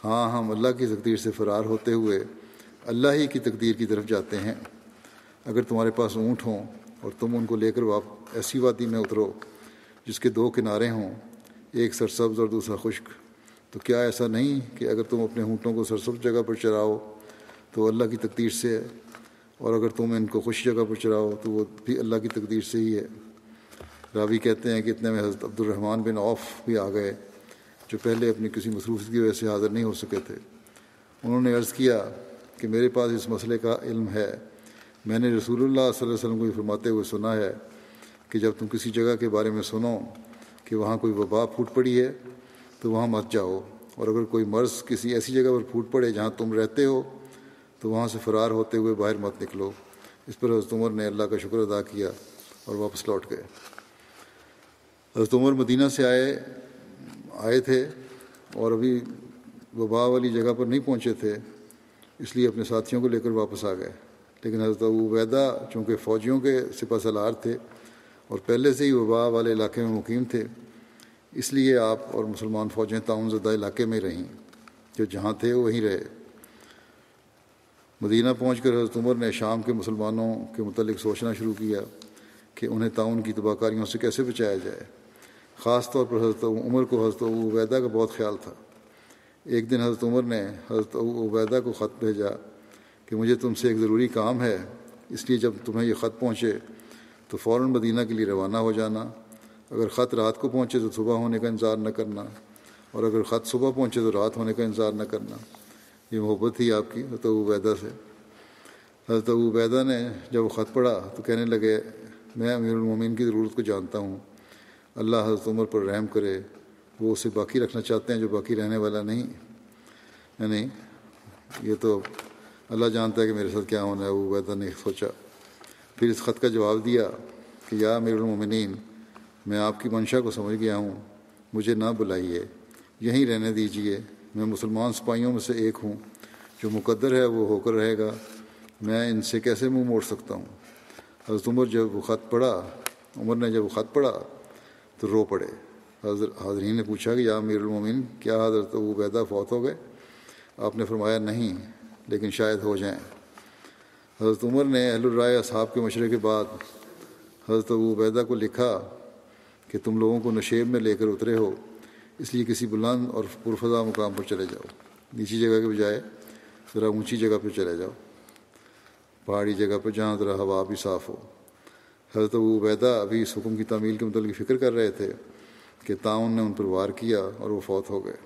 ہاں ہم اللہ کی تقدیر سے فرار ہوتے ہوئے اللہ ہی کی تقدیر کی طرف جاتے ہیں۔ اگر تمہارے پاس اونٹ ہوں اور تم ان کو لے کر واپ، ایسی وادی میں اترو جس کے دو کنارے ہوں، ایک سرسبز اور دوسرا خشک، تو کیا ایسا نہیں کہ اگر تم اپنے اونٹوں کو سرسبز جگہ پر چراؤ تو اللہ کی تقدیر سے ہے اور اگر تم ان کو خوش جگہ پر چراؤ تو وہ بھی اللہ کی تقدیر سے ہی ہے۔ راوی کہتے ہیں کہ اتنے میں حضرت عبد الرحمٰن بن عوف بھی آ گئے۔ جو پہلے اپنی کسی مصروفیت کی وجہ سے حاضر نہیں ہو سکے تھے۔ انہوں نے عرض کیا کہ میرے پاس اس مسئلے کا علم ہے۔ میں نے رسول اللہ صلی اللہ علیہ وسلم کو یہ فرماتے ہوئے سنا ہے کہ جب تم کسی جگہ کے بارے میں سنو کہ وہاں کوئی وبا پھوٹ پڑی ہے، تو وہاں مت جاؤ۔ اور اگر کوئی مرض کسی ایسی جگہ پر پھوٹ پڑے جہاں تم رہتے ہو، تو وہاں سے فرار ہوتے ہوئے باہر مت نکلو۔ اس پر حضرت عمر نے اللہ کا شکر ادا کیا اور واپس لوٹ گئے۔ حضرت عمر مدینہ سے آئے آئے تھے اور ابھی وبا والی جگہ پر نہیں پہنچے تھے، اس لیے اپنے ساتھیوں کو لے کر واپس آ گئے۔ لیکن حضرت ابو عبیدہ چونکہ فوجیوں کے سپہ سلار تھے اور پہلے سے ہی وبا والے علاقے میں مقیم تھے، اس لیے آپ اور مسلمان فوجیں تعاون زدہ علاقے میں رہیں۔ جو جہاں تھے وہیں رہے۔ مدینہ پہنچ کر حضرت عمر نے شام کے مسلمانوں کے متعلق سوچنا شروع کیا کہ انہیں تعاون کی تباہ کاریوں سے کیسے بچایا جائے۔ خاص طور پر حضرت عمر کو حضرت عبیدہ کا بہت خیال تھا۔ ایک دن حضرت عمر نے حضرت عبیدہ کو خط بھیجا کہ مجھے تم سے ایک ضروری کام ہے، اس لیے جب تمہیں یہ خط پہنچے تو فوراً مدینہ کے لیے روانہ ہو جانا۔ اگر خط رات کو پہنچے تو صبح ہونے کا انتظار نہ کرنا، اور اگر خط صبح پہنچے تو رات ہونے کا انتظار نہ کرنا۔ یہ محبت تھی آپ کی حضرت عبیدہ سے۔ حضرت عبیدہ نے جب وہ خط پڑھا تو کہنے لگے، میں امیر المومن کی ضرورت کو جانتا ہوں۔ اللہ حضرت عمر پر رحم کرے، وہ اسے باقی رکھنا چاہتے ہیں جو باقی رہنے والا نہیں۔ یعنی یہ تو اللہ جانتا ہے کہ میرے ساتھ کیا ہونا ہے، وہ عبیدہ نے سوچا۔ پھر اس خط کا جواب دیا کہ یا امیر المومنین، میں آپ کی منشا کو سمجھ گیا ہوں، مجھے نہ بلائیے، یہیں رہنے دیجیے میں مسلمان سپاہیوں میں سے ایک ہوں، جو مقدر ہے وہ ہو کر رہے گا۔ میں ان سے کیسے منہ موڑ سکتا ہوں؟ حضرت عمر جب وہ خط پڑھا، عمر نے جب وہ خط پڑھا تو رو پڑے۔ حضرت حاضرین نے پوچھا کہ یا امیر المومن کیا حضرت وہ بیدہ فوت ہو گئے؟ آپ نے فرمایا نہیں، لیکن شاید ہو جائیں۔ حضرت عمر نے اہل الرائے اصحاب کے مشورے کے بعد حضرت ابو عبیدہ کو لکھا کہ تم لوگوں کو نشیب میں لے کر اترے ہو، اس لیے کسی بلند اور پرفضا مقام پر چلے جاؤ۔ نیچی جگہ کے بجائے ذرا اونچی جگہ پہ چلے جاؤ۔ پہاڑی جگہ پہ جہاں ذرا ہوا بھی صاف ہو۔ حضرت ابو عبیدہ ابھی اس حکم کی تعمیل کے متعلق فکر کر رہے تھے کہ تعاون نے ان پر وار کیا اور وہ فوت ہو گئے۔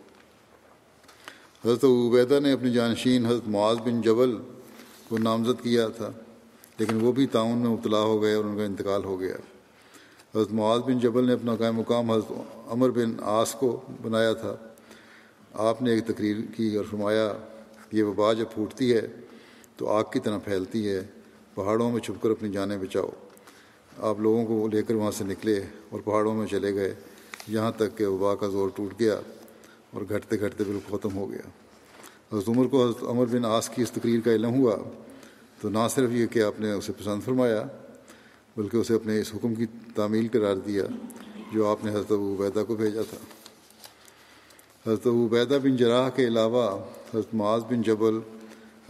حضرت ابو عبیدہ نے اپنی جانشین حضرت معاذ بن جبل کو نامزد کیا تھا، لیکن وہ بھی تعاون میں مبتلا ہو گئے اور ان کا انتقال ہو گیا۔ حضرت معاذ بن جبل نے اپنا قائم مقام حضرت عمر بن آس کو بنایا تھا۔ آپ نے ایک تقریر کی اور فرمایا، یہ وبا جب پھوٹتی ہے تو آگ کی طرح پھیلتی ہے، پہاڑوں میں چھپ کر اپنی جانیں بچاؤ۔ آپ لوگوں کو لے کر وہاں سے نکلے اور پہاڑوں میں چلے گئے، یہاں تک کہ وبا کا زور ٹوٹ گیا اور گھٹتے گھٹتے بالکل ختم ہو گیا۔ حضرت عمر کو حضرت عمر بن آس کی اس تقریر کا علم ہوا تو نہ صرف یہ کہ آپ نے اسے پسند فرمایا بلکہ اسے اپنے اس حکم کی تعمیل قرار دیا جو آپ نے حضرت ابو عبیدہ کو بھیجا تھا۔ حضرت ابو عبیدہ بن جراح کے علاوہ حضرت معاذ بن جبل،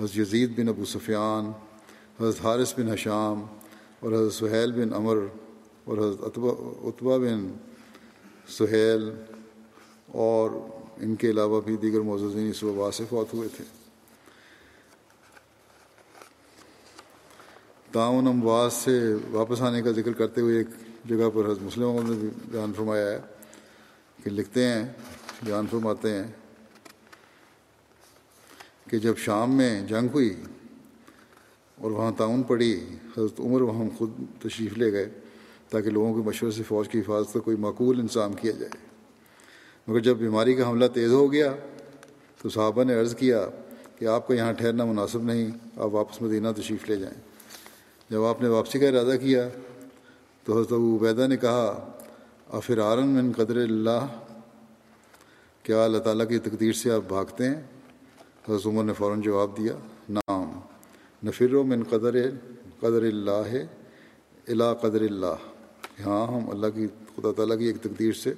حضرت یزید بن ابو سفیان، حضرت حارث بن حشام اور حضرت سہیل بن عمر اور حضرت اتبا بن سہیل اور ان کے علاوہ بھی دیگر معززین اس وبا سے فوت ہوئے تھے۔ تعاون امواز سے واپس آنے کا ذکر کرتے ہوئے ایک جگہ پر حضرت مسلم نے بھی بیان فرمایا ہے کہ لکھتے ہیں، بیان فرماتے ہیں کہ جب شام میں جنگ ہوئی اور وہاں تعاون پڑی، حضرت عمر وہاں خود تشریف لے گئے تاکہ لوگوں کے مشورے سے فوج کی حفاظت کا کوئی معقول انتظام کیا جائے۔ مگر جب بیماری کا حملہ تیز ہو گیا تو صحابہ نے عرض کیا کہ آپ کا یہاں ٹھہرنا مناسب نہیں، آپ واپس مدینہ تشریف لے جائیں۔ جب آپ نے واپسی کا ارادہ کیا تو حضرت ابو عبیدہ نے کہا، افرارن من قدر اللہ؟ کیا اللہ تعالیٰ کی تقدیر سے آپ بھاگتے ہیں؟ حضرت عمر نے فوراً جواب دیا نام نفر و من قدر قدر اللہ الا قدر اللہ۔ ہاں ہم اللہ کی خدا تعالیٰ کی ایک تقدیر سے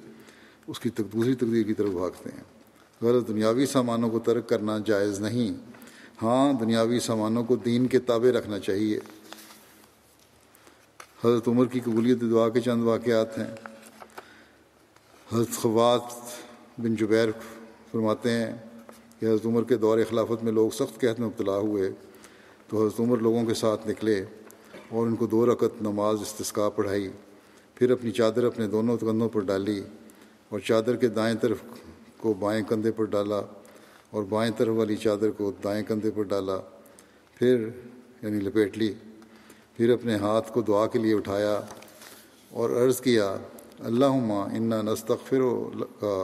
اس کی دوسری تقدیر کی طرف بھاگتے ہیں۔ غلط دنیاوی سامانوں کو ترک کرنا جائز نہیں۔ ہاں دنیاوی سامانوں کو دین کے تابع رکھنا چاہیے۔ حضرت عمر کی قبولیت دعا کے چند واقعات ہیں۔ حضرت خوات بن جبیر فرماتے ہیں کہ حضرت عمر کے دور خلافت میں لوگ سخت قحط میں مبتلا ہوئے۔ تو حضرت عمر لوگوں کے ساتھ نکلے اور ان کو دو رکت نماز استثقاء پڑھائی، پھر اپنی چادر اپنے دونوں کندھوں پر ڈالی اور چادر کے دائیں طرف کو بائیں کندھے پر ڈالا اور بائیں طرف والی چادر کو دائیں کندھے پر ڈالا، پھر یعنی لپیٹ لی، پھر اپنے ہاتھ کو دعا کے لیے اٹھایا اور عرض کیا اللہ انا نستغفر کا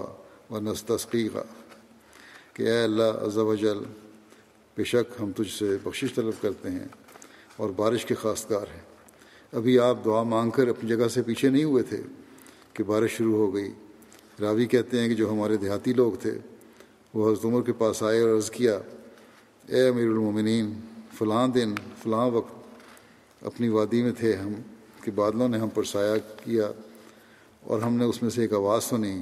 و نستقی کا کہ اے اللہ عز و جل بے شک ہم تجھ سے بخشش طلب کرتے ہیں اور بارش کے خاص کار ہیں۔ ابھی آپ دعا مانگ کر اپنی جگہ سے پیچھے نہیں ہوئے تھے کہ بارش شروع ہو گئی۔ راوی کہتے ہیں کہ جو ہمارے دیہاتی لوگ تھے، وہ حضرت عمر کے پاس آئے اور عرض کیا، اے امیر المومنین، فلاں دن، فلاں وقت اپنی وادی میں تھے ہم، کہ بادلوں نے ہم پر سایہ کیا اور ہم نے اس میں سے ایک آواز سنی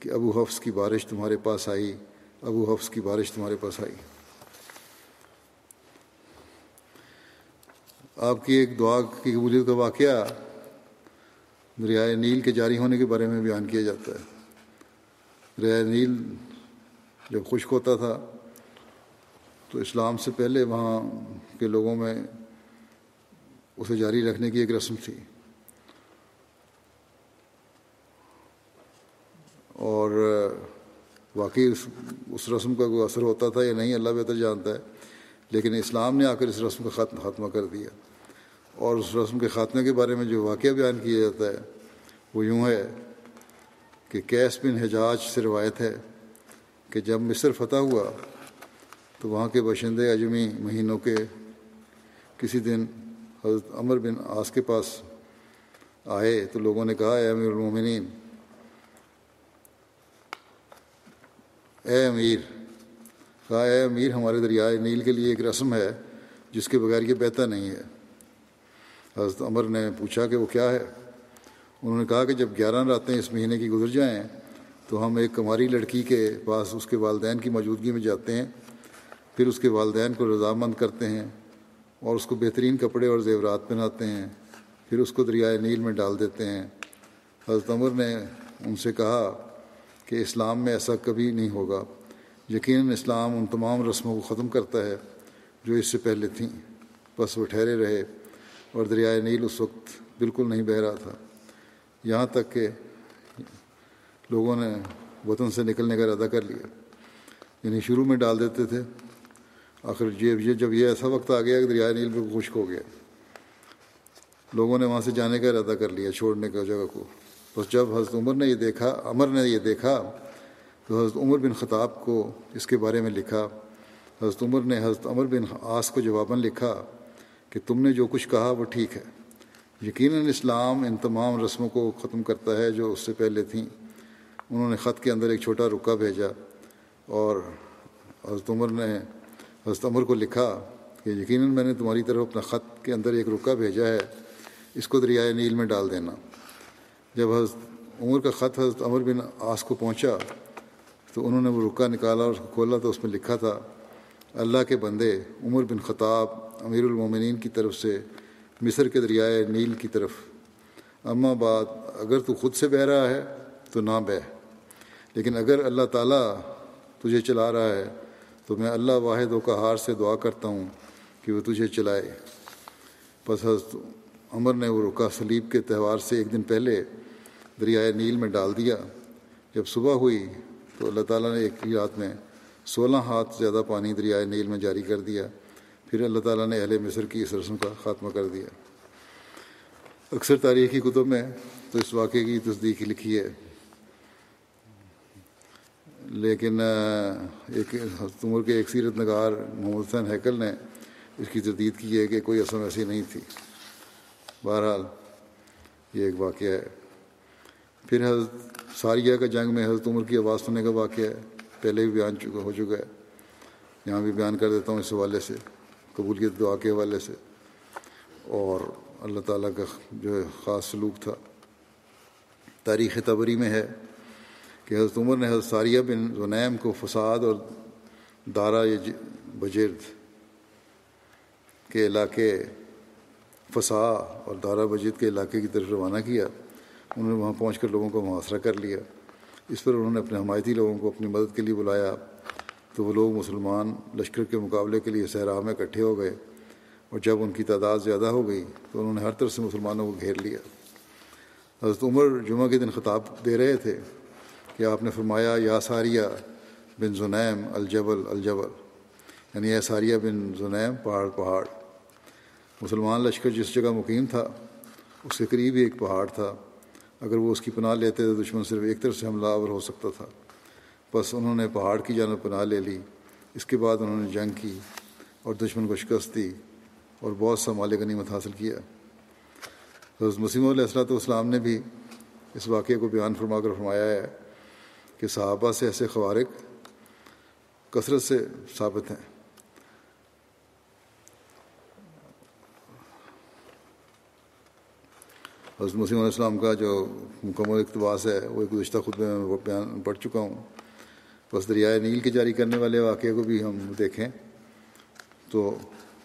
کہ ابو حفظ کی بارش تمہارے پاس آئی، ابو حفظ کی بارش تمہارے پاس آئی۔ آپ کی ایک دعا کی قبولیت کا واقعہ دریائے نیل کے جاری ہونے کے بارے میں بیان کیا جاتا ہے۔ دریائے نیل جب خشک ہوتا تھا تو اسلام سے پہلے وہاں کے لوگوں میں اسے جاری رکھنے کی ایک رسم تھی۔ اور واقعی اس اس رسم کا کوئی اثر ہوتا تھا یا نہیں، اللہ بہتر جانتا ہے۔ لیکن اسلام نے آ کر اس رسم کا ختم خاتمہ کر دیا۔ اور اس رسم کے خاتمے کے بارے میں جو واقعہ بیان کیا جاتا ہے، وہ یوں ہے کہ کیس بن حجاج سے روایت ہے کہ جب مصر فتح ہوا تو وہاں کے باشندے اجمی مہینوں کے کسی دن حضرت عمر بن آس کے پاس آئے تو لوگوں نے کہا، اے امیر المومنین اے امیر کہا، اے امیر، ہمارے دریائے نیل کے لیے ایک رسم ہے جس کے بغیر یہ بہتا نہیں ہے. حضرت عمر نے پوچھا کہ وہ کیا ہے؟ انہوں نے کہا کہ جب گیارہ راتیں اس مہینے کی گزر جائیں تو ہم ایک کماری لڑکی کے پاس اس کے والدین کی موجودگی میں جاتے ہیں، پھر اس کے والدین کو رضامند کرتے ہیں اور اس کو بہترین کپڑے اور زیورات پہناتے ہیں، پھر اس کو دریائے نیل میں ڈال دیتے ہیں۔ حضرت عمر نے ان سے کہا کہ اسلام میں ایسا کبھی نہیں ہوگا۔ یقیناً اسلام ان تمام رسموں کو ختم کرتا ہے جو اس سے پہلے تھیں۔ بس وہ ٹھہرے رہے اور دریائے نیل اس وقت بالکل نہیں بہہ رہا تھا۔ یہاں تک کہ لوگوں نے وطن سے نکلنے کا ارادہ کر لیا۔ یعنی شروع میں ڈال دیتے تھے۔ آخر جی، یہ جب یہ ایسا وقت آ گیا کہ دریائے نیل پہ خشک ہو گیا۔ لوگوں نے وہاں سے جانے کا ارادہ کر لیا، چھوڑنے کا جگہ کو۔ بس جب حضرت عمر نے یہ دیکھا، عمر نے یہ دیکھا تو حضرت عمر بن خطاب کو اس کے بارے میں لکھا۔ حضرت عمر نے حضرت عمر بن آس کو جواباً لکھا کہ تم نے جو کچھ کہا وہ ٹھیک ہے۔ یقیناً اسلام ان تمام رسموں کو ختم کرتا ہے جو اس سے پہلے تھیں۔ انہوں نے خط کے اندر ایک چھوٹا رکا بھیجا اور حضرت عمر نے حضرت عمر کو لکھا کہ یقیناً میں نے تمہاری طرف اپنا خط کے اندر ایک رکا بھیجا ہے، اس کو دریائے نیل میں ڈال دینا۔ جب حضرت عمر کا خط حضرت عمر بن آس کو پہنچا تو انہوں نے وہ رکا نکالا اور اس کو کھولا تو اس میں لکھا تھا، اللہ کے بندے، عمر بن خطاب امیر المومنین کی طرف سے، مصر کے دریائے نیل کی طرف۔ اما بعد، اگر تو خود سے بہہ رہا ہے تو نہ بہ۔ لیکن اگر اللہ تعالیٰ تجھے چلا رہا ہے تو میں اللہ واحد و کہار سے دعا کرتا ہوں کہ وہ تجھے چلائے۔ بس حضرت عمر نے وہ رکا سلیب کے تہوار سے ایک دن پہلے دریائے نیل میں ڈال دیا۔ جب صبح ہوئی تو اللہ تعالیٰ نے ایک ہی رات میں سولہ ہاتھ زیادہ پانی دریائے نیل میں جاری کر دیا۔ پھر اللہ تعالیٰ نے اہل مصر کی اس رسم کا خاتمہ کر دیا۔ اکثر تاریخی کتب میں تو اس واقعے کی تصدیق لکھی ہے۔ لیکن ایک عمر کے ایک سیرت نگار محمد حسین ہیکل نے اس کی تردید کی ہے کہ کوئی رسم ایسی نہیں تھی۔ بہرحال، یہ ایک واقعہ ہے۔ پھر حضرت ساریہ کا جنگ میں حضرت عمر کی آواز سننے کا واقعہ ہے پہلے بھی بیان چکا ہو چکا ہے۔ یہاں بھی بیان کر دیتا ہوں اس حوالے سے، قبول کی دعا کے حوالے سے۔ اور اللہ تعالیٰ کا جو خاص سلوک تھا۔ تاریخ تبری میں ہے کہ حضرت عمر نے حضرت ساریہ بن زنیم کو فساد اور دارا جی- بجرد کے علاقے فسا اور دارا بجید کے علاقے کی طرف روانہ کیا۔ انہوں نے وہاں پہنچ کر لوگوں کا محاصرہ کر لیا۔ اس پر انہوں نے اپنے حمایتی لوگوں کو اپنی مدد کے لیے بلایا۔ تو وہ لوگ مسلمان لشکر کے مقابلے کے لیے صحرا میں اکٹھے ہو گئے۔ اور جب ان کی تعداد زیادہ ہو گئی تو انہوں نے ہر طرف سے مسلمانوں کو گھیر لیا۔ حضرت عمر جمعہ کے دن خطاب دے رہے تھے کہ آپ نے فرمایا، یا ساریہ بن زنیم الجبل الجبل۔ یعنی یا ساریہ بن زنیم پہاڑ پہاڑ۔ مسلمان لشکر جس جگہ مقیم تھا، اس کے قریب ہی ایک پہاڑ تھا۔ اگر وہ اس کی پناہ لیتے تو دشمن صرف ایک طرف سے حملہ آور ہو سکتا تھا۔ بس انہوں نے پہاڑ کی جانب پناہ لے لی۔ اس کے بعد انہوں نے جنگ کی اور دشمن کو شکست دی اور بہت سا مال غنیمت حاصل کیا۔ حضرت مسیم علیہ السلاۃ والسلام نے بھی اس واقعے کو بیان فرما کر فرمایا ہے کہ صحابہ سے ایسے خوارق کثرت سے ثابت ہیں۔ حضرت مسیم علیہ السلام کا جو مکمل اقتباس ہے، وہ ایک گزشتہ خطبے میں بیان پڑھ چکا ہوں۔ بس دریائے نیل کے جاری کرنے والے واقعے کو بھی ہم دیکھیں۔ تو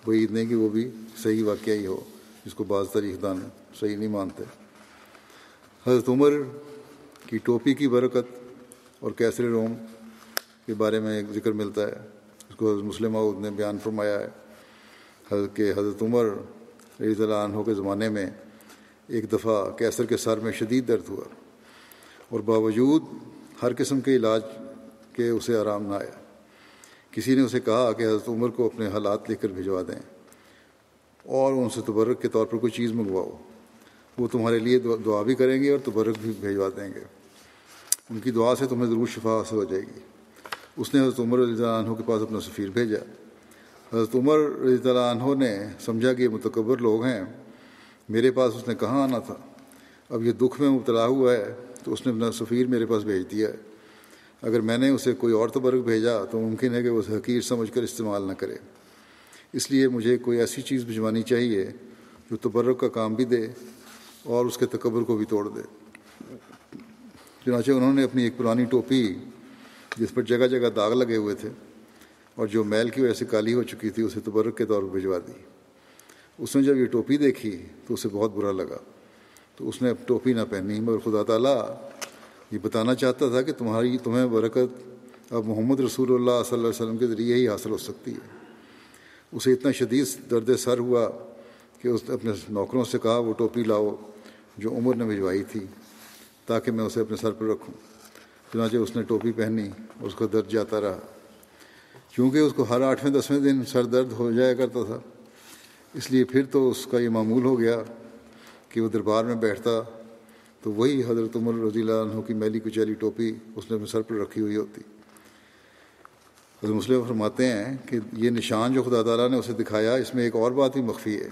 وہ عید نہیں کہ وہ بھی صحیح واقعہ ہی ہو، جس کو بعض تاریخ دان صحیح نہیں مانتے۔ حضرت عمر کی ٹوپی کی برکت اور کیسر روم کے بارے میں ایک ذکر ملتا ہے اس کو حضرت مسلم نے بیان فرمایا ہے۔ حضرت کہ حضرت عمر رضی اللہ عنہ کے زمانے میں ایک دفعہ کیسر کے سر میں شدید درد ہوا اور باوجود ہر قسم کے علاج کے اسے آرام نہ آیا۔ کسی نے اسے کہا کہ حضرت عمر کو اپنے حالات لے کر بھجوا دیں اور ان سے تبرک کے طور پر کوئی چیز منگواؤ۔ وہ تمہارے لیے دعا بھی کریں گے اور تبرک بھی بھیجوا دیں گے۔ ان کی دعا سے تمہیں ضرور شفا حاصل ہو جائے گی۔ اس نے حضرت عمر رضی اللہ عنہ کے پاس اپنا سفیر بھیجا۔ حضرت عمر رضی اللہ عنہ نے سمجھا کہ یہ متکبر لوگ ہیں۔ میرے پاس اس نے کہاں آنا تھا؟ اب یہ دکھ میں مبتلا ہوا ہے تو اس نے اپنا سفیر میرے پاس بھیج دیا ہے۔ اگر میں نے اسے کوئی اور تبرک بھیجا تو ممکن ہے کہ وہ اسے حقیر سمجھ کر استعمال نہ کرے۔ اس لیے مجھے کوئی ایسی چیز بھجوانی چاہیے جو تبرک کا کام بھی دے اور اس کے تکبر کو بھی توڑ دے۔ چنانچہ انہوں نے اپنی ایک پرانی ٹوپی جس پر جگہ جگہ داغ لگے ہوئے تھے اور جو میل کی وجہ سے کالی ہو چکی تھی، اسے تبرک کے طور پر بھجوا دی۔ اس نے جب یہ ٹوپی دیکھی تو اسے بہت برا لگا۔ تو اس نے اب ٹوپی نہ پہنی۔ مگر خدا تعالیٰ یہ بتانا چاہتا تھا کہ تمہاری، تمہیں برکت اب محمد رسول اللہ صلی اللہ علیہ وسلم کے ذریعے ہی حاصل ہو سکتی ہے۔ اسے اتنا شدید درد سر ہوا کہ اس نے اپنے نوکروں سے کہا، وہ ٹوپی لاؤ جو عمر نے بھجوائی تھی تاکہ میں اسے اپنے سر پر رکھوں۔ چنانچہ اس نے ٹوپی پہنی اور اس کا درد جاتا رہا۔ کیونکہ اس کو ہر آٹھویں، دسویں دن سر درد ہو جایا کرتا تھا۔ اس لیے پھر تو اس کا یہ معمول ہو گیا کہ وہ دربار میں بیٹھتا تو وہی حضرت عمر رضی اللہ عنہ کی میلی کچیلی ٹوپی اس نے اپنے سر پر رکھی ہوئی ہوتی۔ حضرت مسلم فرماتے ہیں کہ یہ نشان جو خدا تعالیٰ نے اسے دکھایا، اس میں ایک اور بات بھی مخفی ہے۔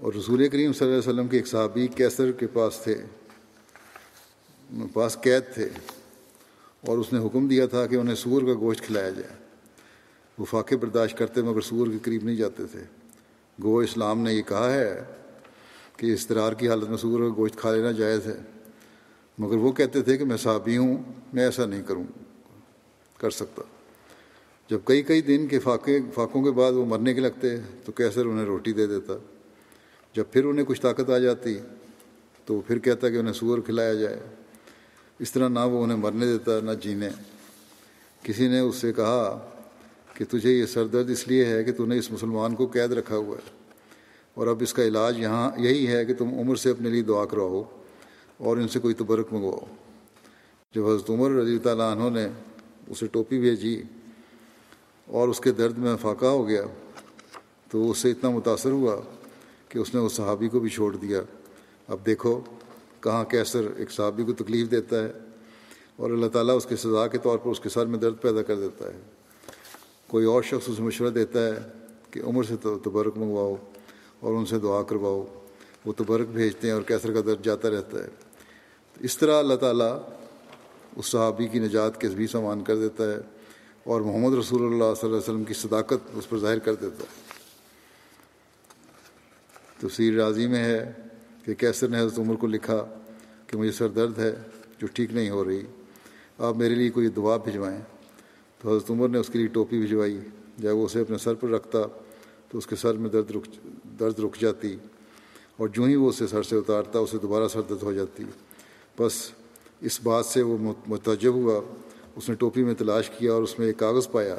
اور رسول کریم صلی اللہ علیہ وسلم کے ایک صحابی کیسر کے پاس تھے، پاس قید تھے اور اس نے حکم دیا تھا کہ انہیں سور کا گوشت کھلایا جائے۔ وہ فاقے برداشت کرتے مگر سور کے قریب نہیں جاتے تھے۔ گو اسلام نے یہ کہا ہے کہ استرار کی حالت میں سور کا گوشت کھا لینا جائز ہے، مگر وہ کہتے تھے کہ میں صحابی ہوں، میں ایسا نہیں کروں، کر سکتا۔ جب کئی کئی دن کے فاقے، فاقوں کے بعد وہ مرنے کے لگتے تو کیسر انہیں روٹی دے دیتا۔ جب پھر انہیں کچھ طاقت آ جاتی تو پھر کہتا کہ انہیں سور کھلایا جائے۔ اس طرح نہ وہ انہیں مرنے دیتا، نہ جینے۔ کسی نے اس سے کہا کہ تجھے یہ سر درد اس لیے ہے کہ تو نے اس مسلمان کو قید رکھا ہوا ہے۔ اور اب اس کا علاج یہاں یہی ہے کہ تم عمر سے اپنے لیے دعا کراؤ اور ان سے کوئی تبرک منگواؤ۔ جب حضرت عمر رضی تعالیٰ عنہ نے اسے ٹوپی بھیجی اور اس کے درد میں فاقہ ہو گیا تو اس سے اتنا متاثر ہوا کہ اس نے اس صحابی کو بھی چھوڑ دیا۔ اب دیکھو کہاں کیسر ایک صحابی کو تکلیف دیتا ہے اور اللہ تعالیٰ اس کے سزا کے طور پر اس کے سر میں درد پیدا کر دیتا ہے۔ کوئی اور شخص اسے مشورہ دیتا ہے کہ عمر سے تو تبرک منگواؤ اور ان سے دعا کرواؤ، وہ تبرک بھیجتے ہیں اور کیسر کا درد جاتا رہتا ہے۔ اس طرح اللہ تعالیٰ اس صحابی کی نجات کے بھی سامان کر دیتا ہے اور محمد رسول اللہ صلی اللہ علیہ وسلم کی صداقت اس پر ظاہر کر دیتا ہے۔ تفسیر راضی میں ہے کہ کیسر نے حضرت عمر کو لکھا کہ مجھے سر درد ہے جو ٹھیک نہیں ہو رہی، آپ میرے لیے کوئی دعا بھجوائیں۔ تو حضرت عمر نے اس کے لیے ٹوپی بھجوائی جب وہ اسے اپنے سر پر رکھتا تو اس کے سر میں درد رک درد رک جاتی اور جو ہی وہ اسے سر سے اتارتا اسے دوبارہ سر درد ہو جاتی۔ بس اس بات سے وہ متجب ہوا۔ اس نے ٹوپی میں تلاش کیا اور اس میں ایک کاغذ پایا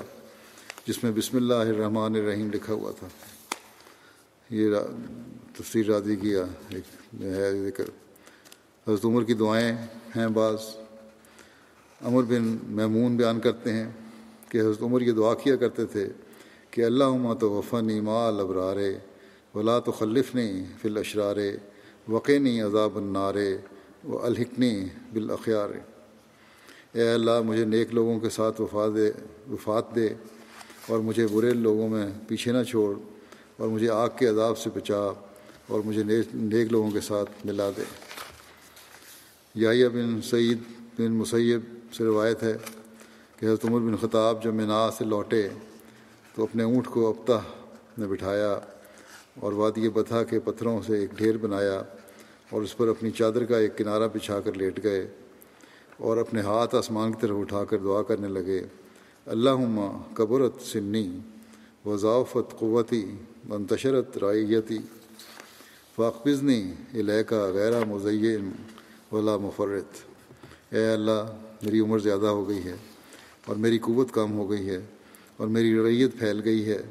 جس میں بسم اللہ الرحمن الرحیم لکھا ہوا تھا۔ یہ تفسیر راضی کیا، ایک ہے ذکر۔ حضرت عمر کی دعائیں ہیں بعض۔ عمر بن میمون بیان کرتے ہیں۔ کہ حضرت عمر یہ دعا کیا کرتے تھے کہ اللہ عما تو وفن ما البرارے ولا تو خلف نہیں فل اشرارے وقینی عذاب النارے و الحکنی بالاخیار۔ اے اللہ مجھے نیک لوگوں کے ساتھ وفات دے وفات دے اور مجھے برے لوگوں میں پیچھے نہ چھوڑ اور مجھے آگ کے عذاب سے بچا اور مجھے نیک لوگوں کے ساتھ ملا دے۔ یا بن سعید بن مسیب سے روایت ہے کہ حضرت عمر بن خطاب جب منا سے لوٹے تو اپنے اونٹ کو ابتہ نے بٹھایا اور وادی بتھا کے پتھروں سے ایک ڈھیر بنایا اور اس پر اپنی چادر کا ایک کنارہ بچھا کر لیٹ گئے اور اپنے ہاتھ آسمان کی طرف اٹھا کر دعا کرنے لگے اللہ قبرت سنی وضافت قوتی منتشرت رائیتی فاقبزنی علیہ غیر مزین ولا مفرت اے اللہ، میری عمر زیادہ ہو گئی ہے۔ اور میری قوت کم ہو گئی ہے اور میری ریت پھیل گئی ہے،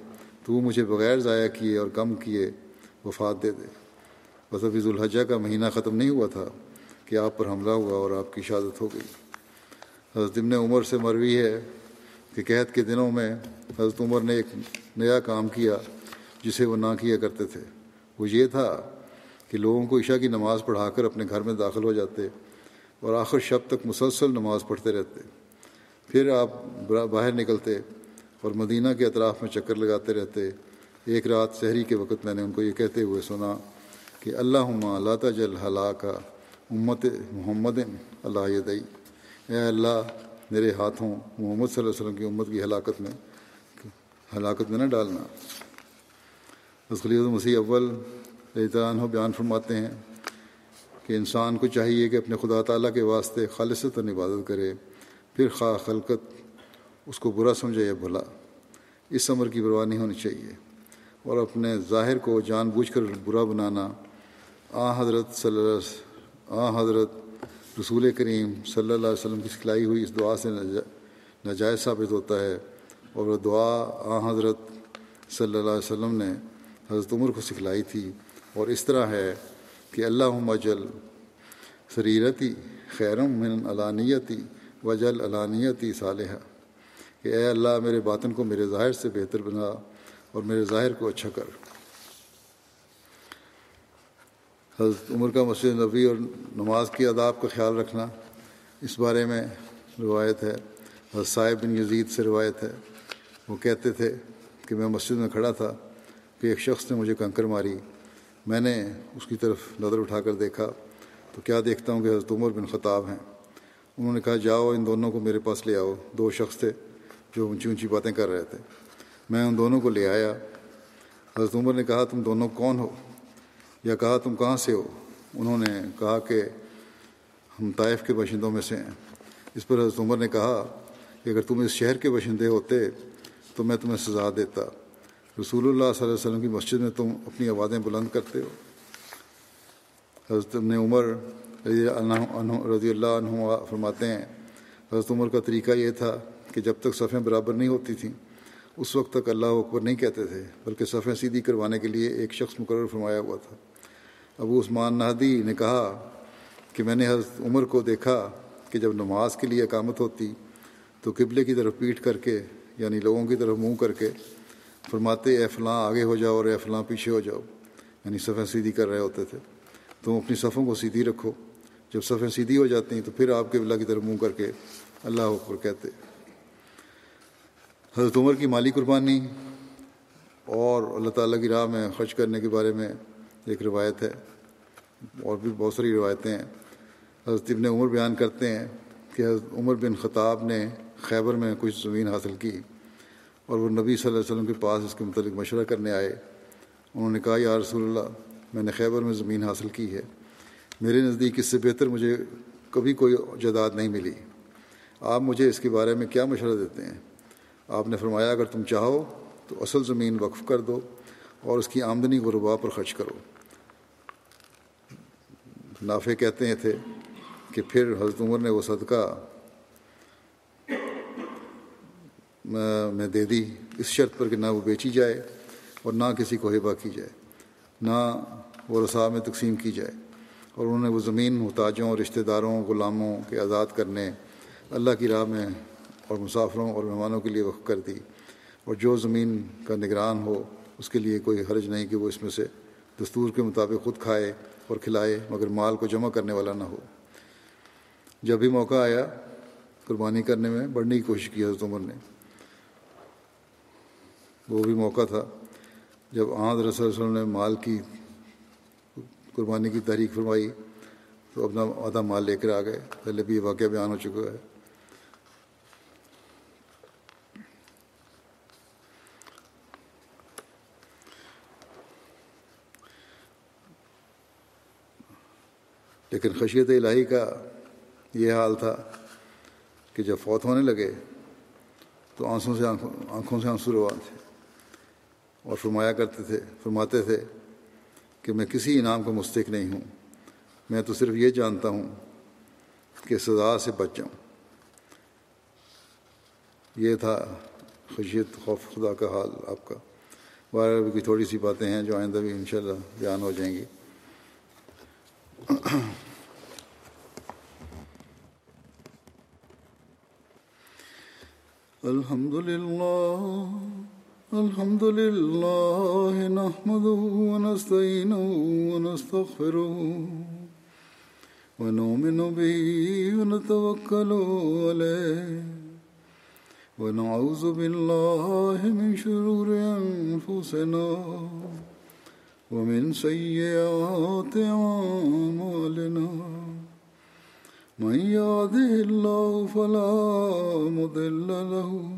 تو وہ مجھے بغیر ضائع کیے اور کم کیے وفات دے دے۔ بس ابھی ذوالحجہ کا مہینہ ختم نہیں ہوا تھا کہ آپ پر حملہ ہوا اور آپ کی شہادت ہو گئی۔ حضرت ابن عمر سے مروی ہے کہ قحط کے دنوں میں حضرت عمر نے ایک نیا کام کیا جسے وہ نہ کیا کرتے تھے۔ وہ یہ تھا کہ لوگوں کو عشاء کی نماز پڑھا کر اپنے گھر میں داخل ہو جاتے اور آخر شب تک مسلسل نماز پڑھتے رہتے۔ پھر آپ باہر نکلتے اور مدینہ کے اطراف میں چکر لگاتے رہتے۔ ایک رات شہری کے وقت میں نے ان کو یہ کہتے ہوئے سنا کہ اللہ اللہ تجل کا امت محمد اللہ دئی اے اللہ، میرے ہاتھوں محمد صلی اللہ علیہ وسلم کی امت کی ہلاکت میں ہلاکت میں نہ ڈالنا۔ خلیۃ مسیح اول عنہ بیان فرماتے ہیں کہ انسان کو چاہیے کہ اپنے خدا تعالیٰ کے واسطے خالص عبادت کرے۔ پھر خواہ خلقت اس کو برا سمجھے یا بھلا، اس عمر کی پرواہ نہیں ہونی چاہیے۔ اور اپنے ظاہر کو جان بوجھ کر برا بنانا۔ آ حضرت صلی اللہ آ حضرت رسول کریم صلی اللہ علیہ وسلم کی سکھلائی ہوئی اس دعا سے ناجائز ثابت ہوتا ہے۔ اور وہ دعا آ حضرت صلی اللہ علیہ وسلم نے حضرت عمر کو سکھلائی تھی۔ اور اس طرح ہے کہ اللہ مجل سریرتی خیرم من علانیتی وجل علانیتی صالحہ، کہ اے اللہ میرے باطن کو میرے ظاہر سے بہتر بنا اور میرے ظاہر کو اچھا کر۔ حضرت عمر کا مسجد نبی اور نماز کی آداب کا خیال رکھنا اس بارے میں روایت ہے۔ حضرت صاحب بن یزید سے روایت ہے۔ وہ کہتے تھے کہ میں مسجد میں کھڑا تھا کہ ایک شخص نے مجھے کنکر ماری۔ میں نے اس کی طرف نظر اٹھا کر دیکھا۔ تو کیا دیکھتا ہوں کہ حضرت عمر بن خطاب ہیں؟ انہوں نے کہا، جاؤ، ان دونوں کو میرے پاس لے آؤ. دو شخص تھے جو اونچی اونچی باتیں کر رہے تھے۔ میں ان دونوں کو لے آیا۔ حضرت عمر نے کہا، تم دونوں کون ہو؟ یا کہا، تم کہاں سے ہو؟ انہوں نے کہا کہ، ہم طائف کے باشندوں میں سے ہیں۔ اس پر حضرت عمر نے کہا کہ، اگر تم اس شہر کے باشندے ہوتے تو میں تمہیں سزا دیتا۔ رسول اللہ صلی اللہ علیہ وسلم کی مسجد میں تم اپنی آوازیں بلند کرتے ہو۔ حضرت ابن عمر رضی اللہ رضی اللہ عنہ فرماتے ہیں۔ حضرت عمر کا طریقہ یہ تھا کہ جب تک صفیں برابر نہیں ہوتی تھیں، اس وقت تک اللہ اکبر نہیں کہتے تھے، بلکہ صفیں سیدھی کروانے کے لیے ایک شخص مقرر فرمایا ہوا تھا۔ ابو عثمان نہدی نے کہا کہ میں نے حضرت عمر کو دیکھا کہ جب نماز کے لیے اقامت ہوتی تو قبلے کی طرف پیٹ کر کے یعنی لوگوں کی طرف منہ کر کے فرماتے، اے فلاں، آگے ہو جاؤ اور اے فلاں، پیچھے ہو جاؤ یعنی صفیں سیدھی کر رہے ہوتے تھے۔ تم اپنی صفوں کو سیدھی رکھو۔ جب صفیں سیدھی ہو جاتی ہیں تو پھر آپ کے اللہ کی طرف منہ کر کے اللہ اکبر کہتے حضرت عمر کی مالی قربانی اور اللہ تعالیٰ کی راہ میں خرچ کرنے کے بارے میں ایک روایت ہے اور بھی بہت ساری روایتیں ہیں۔ حضرت ابن عمر بیان کرتے ہیں کہ حضرت عمر بن خطاب نے خیبر میں کچھ زمین حاصل کی اور وہ نبی صلی اللہ علیہ وسلم کے پاس اس کے متعلق مشورہ کرنے آئے۔ انہوں نے کہا، یا رسول اللہ، میں نے خیبر میں زمین حاصل کی ہے۔ میرے نزدیک اس سے بہتر مجھے کبھی کوئی جداد نہیں ملی۔ آپ مجھے اس کے بارے میں کیا مشورہ دیتے ہیں؟ آپ نے فرمایا، اگر تم چاہو تو اصل زمین وقف کر دو اور اس کی آمدنی غربا پر خرچ کرو۔ نافع کہتے ہیں تھے کہ پھر حضرت عمر نے وہ صدقہ میں دے دی۔ اس شرط پر کہ نہ وہ بیچی جائے اور نہ کسی کو ہبا کی جائے، نہ وہ رسا میں تقسیم کی جائے۔ اور انہوں نے وہ زمین محتاجوں اور رشتہ داروں غلاموں کے آزاد کرنے، اللہ کی راہ میں اور مسافروں اور مہمانوں کے لیے وقف کر دی۔ اور جو زمین کا نگران ہو، اس کے لیے کوئی حرج نہیں کہ وہ اس میں سے دستور کے مطابق خود کھائے اور کھلائے، مگر مال کو جمع کرنے والا نہ ہو۔ جب بھی موقع آیا قربانی کرنے میں، بڑھنے کی کوشش کی حضرت عمر نے۔ وہ بھی موقع تھا جب آحد رسول وسلم نے مال کی قربانی کی تحریک فرمائی تو اپنا آدھا مال لے کر آ گئے۔ پہلے بھی یہ واقعہ بیان ہو چکا ہے۔ لیکن خشیت الہی کا یہ حال تھا کہ جب فوت ہونے لگے تو آنسوں سے آنکھوں آنکھوں سے آنسو روا تھے اور فرمایا کرتے تھے، فرماتے تھے کہ میں کسی انعام کا مستحق نہیں ہوں۔ میں تو صرف یہ جانتا ہوں کہ سزا سے بچ جاؤں۔ یہ تھا خشیت، خوف، خدا کا حال آپ کا۔ بارہ بھی تھوڑی سی باتیں ہیں جو آئندہ بھی انشاءاللہ بیان ہو جائیں گی۔ الحمد للہ الحمد لله نحمده ونستعينه ونستغفره ونؤمن به ونتوكل عليه ونعوذ بالله من شرور أنفسنا ومن سيئات أعمالنا من يهده الله فلا مضل له